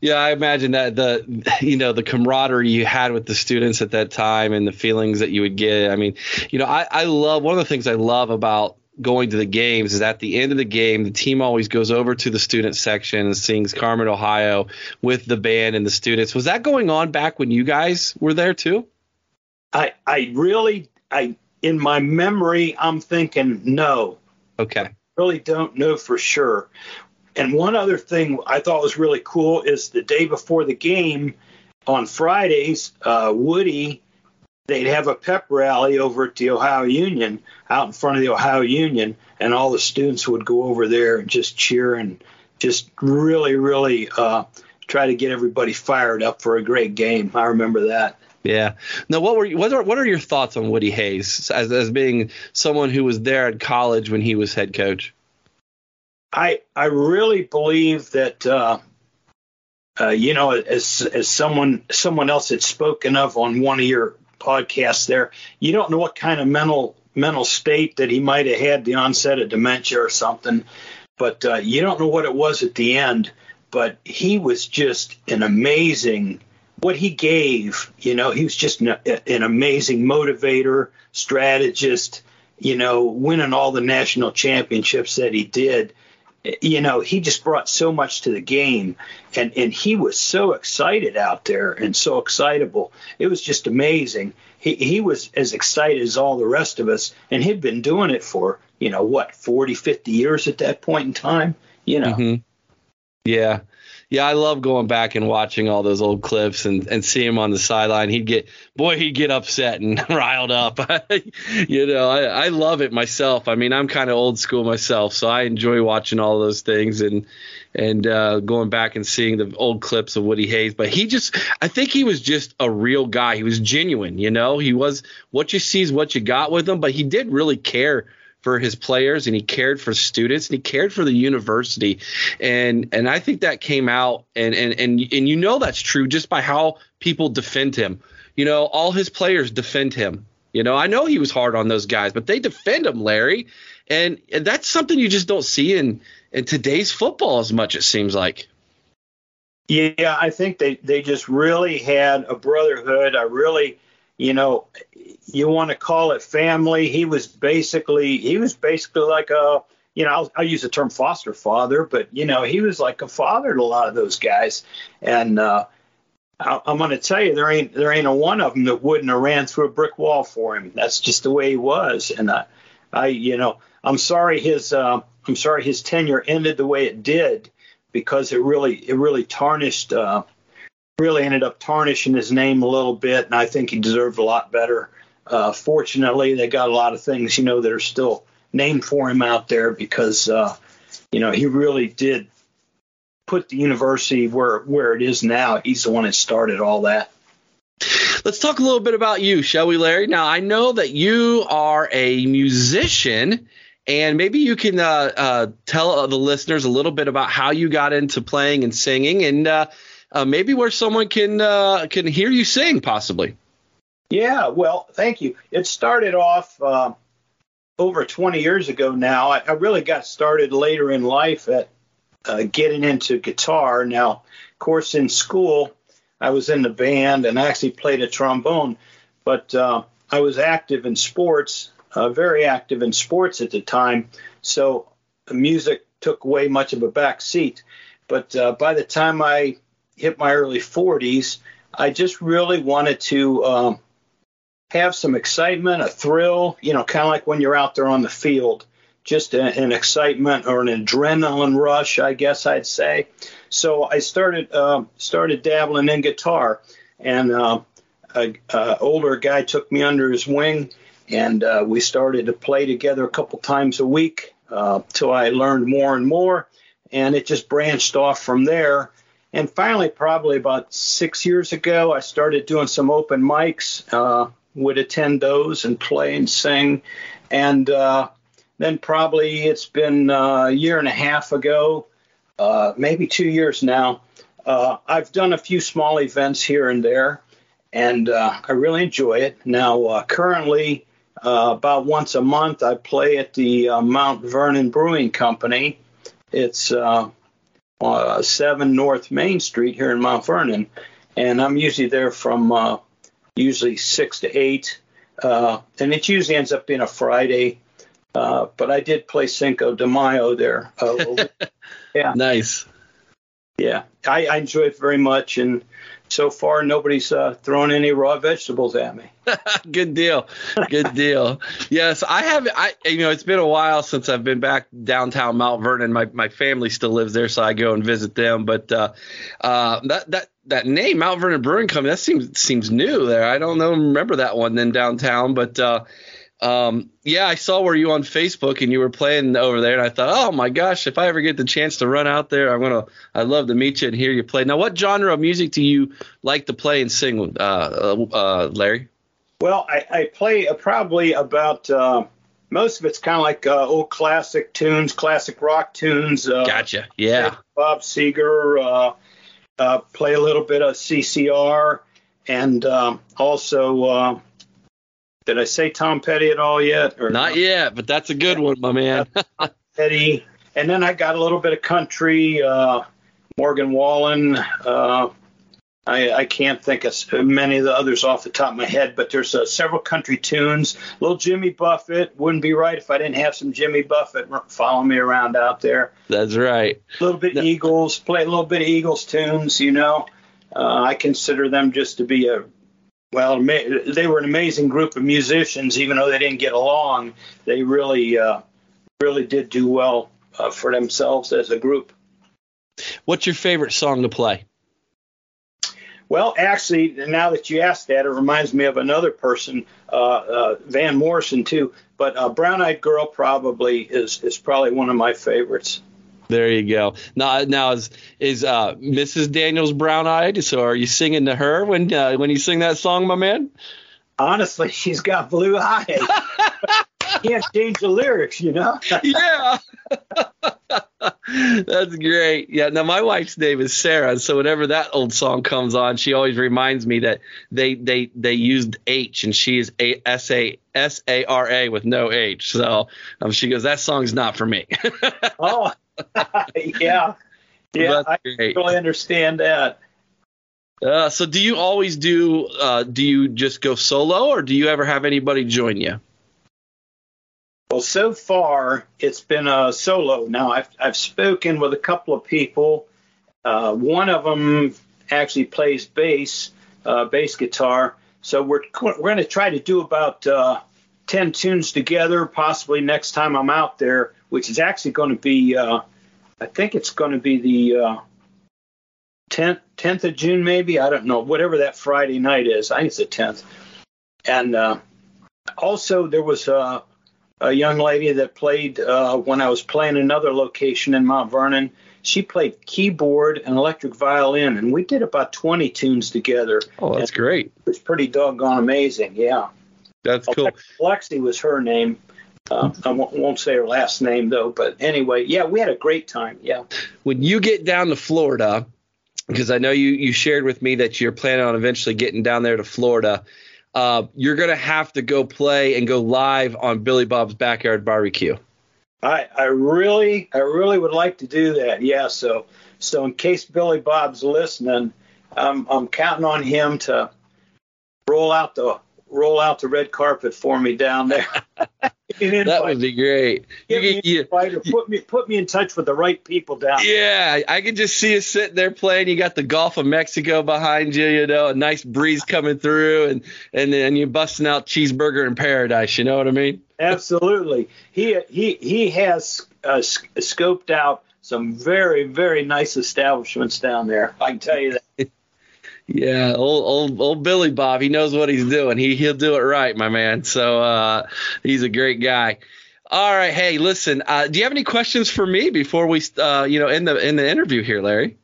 Yeah, I imagine that the you know the camaraderie you had with the students at that time and the feelings that you would get. I mean, you know, I, I love one of the things I love about going to the games is at the end of the game, the team always goes over to the student section and sings Carmen, Ohio with the band and the students. Was that going on back when you guys were there too? I I really I in my memory I'm thinking no. Okay. Really don't know for sure. And one other thing I thought was really cool is the day before the game on Fridays, uh, Woody, they'd have a pep rally over at the Ohio Union, out in front of the Ohio Union, and all the students would go over there and just cheer and just really, really uh, try to get everybody fired up for a great game. I remember that. Yeah. Now, what were you, what are what are your thoughts on Woody Hayes as as being someone who was there at college when he was head coach? I I really believe that uh, uh, you know as as someone someone else had spoken of on one of your podcasts there, you don't know what kind of mental mental state that he might have had the onset of dementia or something, but uh, you don't know what it was at the end. But he was just an amazing what he gave. You know, he was just an, an amazing motivator, strategist. You know, winning all the national championships that he did you know, he just brought so much to the game, and and he was so excited out there and so excitable. It was just amazing. He he was as excited as all the rest of us, and he'd been doing it for you know what 40, 50 years at that point in time. You know. Mm-hmm. Yeah. Yeah, I love going back and watching all those old clips and, and see him on the sideline. He'd get, boy, he'd get upset and riled up. you know, I, I love it myself. I mean, I'm kind of old school myself, so I enjoy watching all those things and and uh, going back and seeing the old clips of Woody Hayes. But he just, I think he was just a real guy. He was genuine. You know, he was what you see is what you got with him, but he did really care for his players and he cared for students and he cared for the university. And and I think that came out and and and and you know that's true just by how people defend him. You know all his players defend him. You know I know he was hard on those guys but they defend him Larry. And, and that's something you just don't see in in today's football as much it seems like. Yeah I think they they just really had a brotherhood. I really you know you want to call it family. He was basically he was basically like a you know I'll, I'll, use the term foster father, but you know he was like a father to a lot of those guys. And uh, I, I'm going to tell you there ain't there ain't a one of them that wouldn't have ran through a brick wall for him. That's just the way he was. And I, I you know I'm sorry his uh, I'm sorry his tenure ended the way it did because it really it really tarnished. Uh, really ended up tarnishing his name a little bit, and I think he deserved a lot better. Uh, fortunately, they got a lot of things, you know, that are still named for him out there because, uh, you know, he really did put the university where where it is now. He's the one that started all that. Let's talk a little bit about you, shall we, Larry? Now, I know that you are a musician, and maybe you can uh, uh tell the listeners a little bit about how you got into playing and singing, and uh, uh, maybe where someone can can hear you sing, possibly. Yeah, well, thank you. It started off uh, over 20 years ago now. I, I, really got started later in life at uh, getting into guitar. Now, of course, in school, I was in the band and actually played a trombone, but uh, I was active in sports, uh, very active in sports at the time. So music took way much of a back seat. But uh, by the time I hit my early 40s, I just really wanted to um, have some excitement, a thrill, you know, kind of like when you're out there on the field, just a, an excitement or an adrenaline rush, I guess I'd say. So I started uh, started dabbling in guitar, and uh, a, a, older guy took me under his wing, and uh, we started to play together a couple times a week uh, till I learned more and more, and it just branched off from there. And finally, probably about six years ago, I started doing some open mics. Uh, would attend those and play and sing, and uh, then probably it's been uh, a year and a half ago, uh, maybe two years now. Uh, I've done a few small events here and there, and uh, I really enjoy it. Now, currently, about once a month, I play at the Mount Vernon Brewing Company. It's uh, 7 North Main Street here in Mount Vernon. And I'm usually there from uh, usually 6 to 8. Uh, and it usually ends up being a Friday. Uh, but I did play Cinco de Mayo there. Uh, yeah. Nice. Yeah. I, I enjoy it very much. And so far nobody's uh, thrown any raw vegetables at me. Good deal. Good deal. yes, I have. I you know it's been a while since I've been back downtown Mount Vernon. My my family still lives there, so I go and visit them. But uh, uh, that that that name Mount Vernon Brewing Company that seems seems new there. I don't know remember that one then downtown, but. Um, yeah, I saw where you on Facebook and you were playing over there, and I thought, oh my gosh, if I ever get the chance to run out there, I'm gonna, I'd love to meet you and hear you play. Now, what genre of music do you like to play and sing, uh, uh, uh Larry? Well, I, I play uh, probably about uh, most of it's kind of like uh, old classic tunes, classic rock tunes. gotcha. Yeah. Bob Seger. play a little bit of CCR, and um, also did I say Tom Petty at all yet? Or Not yet, but that's a good one, my man. Petty, and then I got a little bit of country. Uh, Morgan Wallen. Uh, I, I, can't think of many of the others off the top of my head, but there's uh, several country tunes. Little Jimmy Buffett wouldn't be right if I didn't have some Jimmy Buffett following me around out there. That's right. A little bit no. Eagles, play a little bit of Eagles tunes. You know, uh, I consider them just to be a well, they were an amazing group of musicians. Even though they didn't get along, they really, uh, really did do well uh, for themselves as a group. What's your favorite song to play? Well, actually, now that you asked that, it reminds me of another person, uh, uh Van Morrison too. But uh, Brown Eyed Girl probably is is probably one of my favorites. There you go. Now, now is is uh, Mrs. Daniels brown eyed? So are you singing to her when uh, when you sing that song, my man? Honestly, she's got blue eyes. Can't change the lyrics, you know. yeah. That's great. Yeah. Now my wife's name is Sarah, so whenever that old song comes on, she always reminds me that they they they used H and she is a S A S A R A with no H. So um, she goes, that song's not for me. oh. yeah, yeah, I totally understand that. Uh, so, do you always do? Uh, do you just go solo, or do you ever have anybody join you? Well, so far it's been a solo. Now, I've I've spoken with a couple of people. Uh, one of them actually plays bass, uh, bass guitar. So we're we're going to try to do about uh, ten tunes together, possibly next time I'm out there which is actually going to be, uh, I think it's going to be the uh, 10th, 10th of June, maybe. I don't know, whatever that Friday night is. I think it's the 10th. And uh, also, there was a, a, young lady that played uh, when I was playing another location in Mount Vernon. She played keyboard and electric violin, and we did about 20 tunes together. Oh, that's great. It was pretty doggone amazing, yeah. That's cool. Lexi was her name. Uh, I won't, won't, say her last name though, but anyway, yeah, we had a great time. Yeah. When you get down to Florida, because I know you you shared with me that you're planning on eventually getting down there to Florida, uh, you're gonna have to go play and go live on Billy Bob's Backyard Barbecue. I I really I really would like to do that. Yeah. So so in case Billy Bob's listening, I'm I'm counting on him to roll out the roll out the red carpet for me down there. that would be great. Give you, me you, invite or put me put me in touch with the right people down. There. Yeah, I can just see you sitting there playing. You got the Gulf of Mexico behind you, you know, a nice breeze coming through, and and then you busting out cheeseburger in paradise. You know what I mean? Absolutely. He he he has uh, scoped out some very very nice establishments down there. I can tell you that. Yeah, old old old Billy Bob, he knows what he's doing. He he'll do it right, my man. So uh, he's a great guy. All right, hey, listen. Uh, do you have any questions for me before we, uh, you know, in the in the interview here, Larry?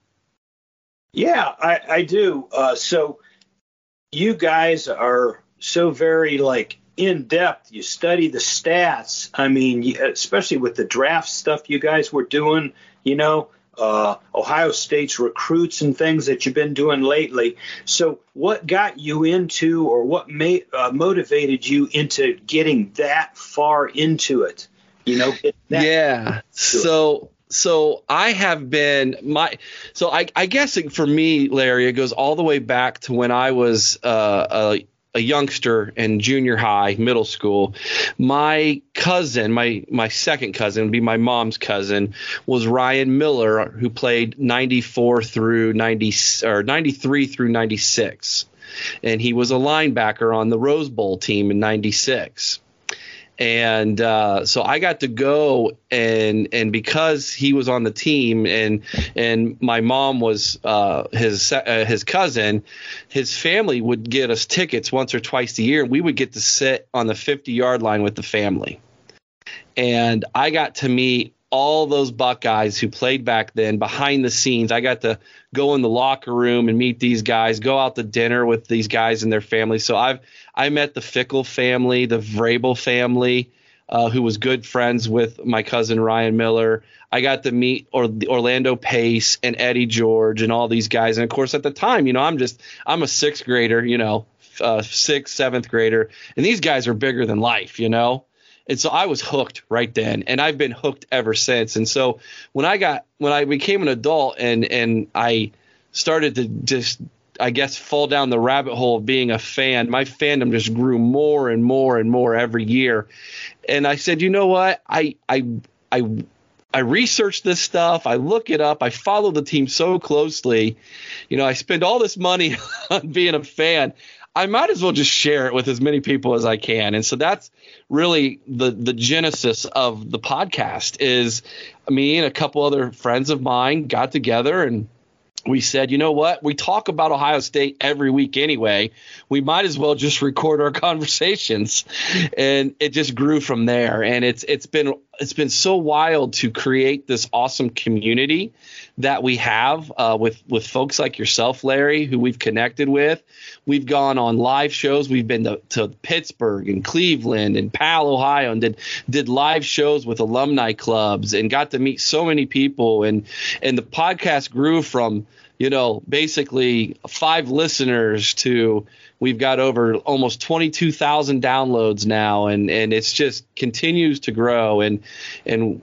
Yeah, I, I do. Uh, so you guys are so very like in depth. You study the stats. I mean, especially with the draft stuff you guys were doing. You know, uh, Ohio State's recruits and things that you've been doing lately. So, what got you into, or what may, uh, motivated you into getting that far into it? You know, yeah. So, so I have been my so I, I guess for me, Larry, it goes all the way back to when I was uh, a a youngster in junior high, middle school. My cousin, my my second cousin, would be my mom's cousin, was Ryan Miller, who played 94 through 90 or 93 through 96, and he was a linebacker on the Rose Bowl team in 96 and uh, so I got to go and and because he was on the team and and my mom was uh, his uh, his cousin, his family would get us tickets once or twice a year, and we would get to sit on the 50 yard line with the family, and I got to meet all those Buckeyes who played back then behind the scenes. I got to go in the locker room and meet these guys, go out to dinner with these guys and their families. So I've I met the Fickell family, the Vrabel family, uh, who was good friends with my cousin Ryan Miller. I got to meet or, Orlando Pace and Eddie George and all these guys. And of course, at the time, you know, I'm just I'm a sixth grader, you know, uh, sixth, seventh grader, and these guys are bigger than life, you know. And so I was hooked right then, and I've been hooked ever since. And so when I got when I became an adult and and I started to just I guess fall down the rabbit hole of being a fan, my fandom just grew more and more and more every year. And I said, you know what? I I I I research this stuff. I look it up. I follow the team so closely. You know, I spend all this money on being a fan. I might as well just share it with as many people as I can. And so that's really the the genesis of the podcast is me and a couple other friends of mine got together and we said, you know what? We talk about Ohio State every week anyway. We might as well just record our conversations, and it just grew from there. And it's it's been it's been so wild to create this awesome community that we have uh, with with folks like yourself, Larry, who we've connected with. We've gone on live shows. We've been to, to Pittsburgh and Cleveland and Pal, Ohio, and did did live shows with alumni clubs and got to meet so many people. And and the podcast grew from you know, basically five listeners to we've got over almost 22,000 downloads now and and it's just continues to grow and and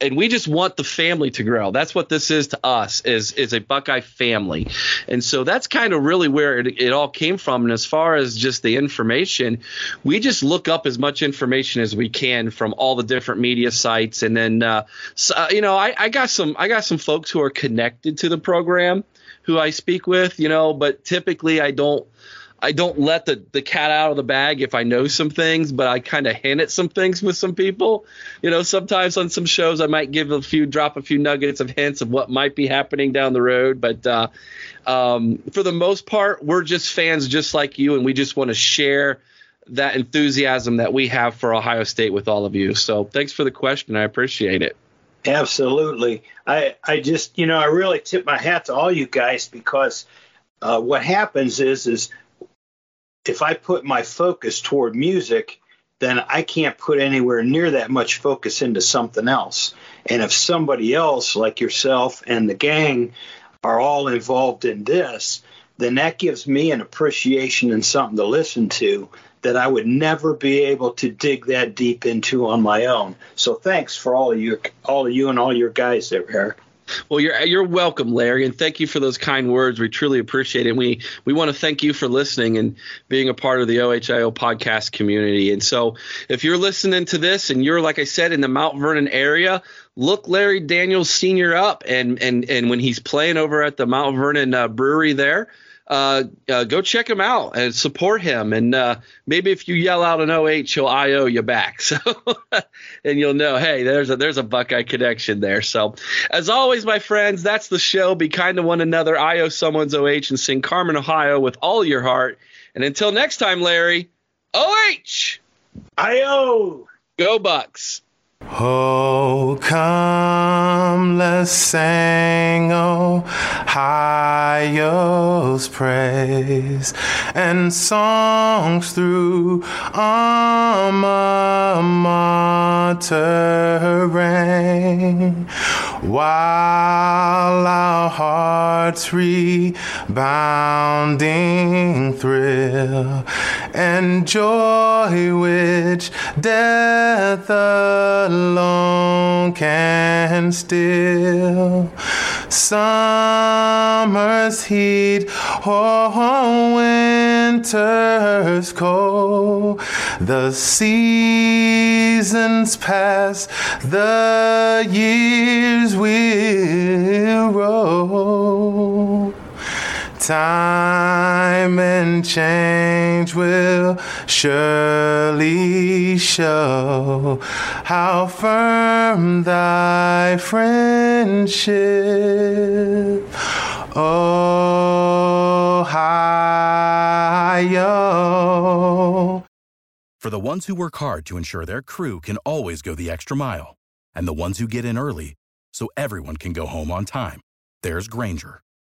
and we just want the family to grow. That's what this is to us is is a Buckeye family, and so that's kind of really where it, it all came from. And as far as just the information, we just look up as much information as we can from all the different media sites, and then uh, so, uh, you know I, I got some I got some folks who are connected to the program who I speak with, you know, but typically I don't I don't let the, the cat out of the bag if I know some things, but I kind of hint at some things with some people. You know, sometimes on some shows I might give a few, drop a few nuggets of hints of what might be happening down the road. But uh, um, for the most part, we're just fans just like you, and we just want to share that enthusiasm that we have for Ohio State with all of you. So thanks for the question. I appreciate it. Absolutely. I, I just, you know, I really tip my hat to all you guys because uh, what happens is, is if I put my focus toward music, then I can't put anywhere near that much focus into something else. And if somebody else, like yourself and the gang, are all involved in this, then that gives me an appreciation and something to listen to that I would never be able to dig that deep into on my own. So thanks for all of you, all of you, and all your guys there, Eric. Well, you're you're welcome, Larry, and thank you for those kind words. We truly appreciate it. We we want to thank you for listening and being a part of the OHIO podcast community. And so, if you're listening to this and you're like I said in the Mount Vernon area, look Larry Daniels Senior up, and and and when he's playing over at the Mount Vernon uh, Brewery there uh, uh, go check him out and support him. And uh, maybe if you yell out an OH, he'll IO you back. So, and you'll know, hey, there's a there's a Buckeye connection there. So, as always, my friends, that's the show. Be kind to one another. IO someone's OH and sing Carmen, Ohio with all your heart. And until next time, Larry, OH, IO, go Bucks. Oh, come, let's sing, oh, Ohio's praise, and songs through alma mater ring, while our hearts rebounding thrill, and joy which death alone can still. Summer's heat or winter's cold, the seasons pass, the years will roll. Time and change will surely show how firm thy friendship. Ohio. For the ones who work hard to ensure their crew can always go the extra mile, and the ones who get in early so everyone can go home on time, there's Grainger,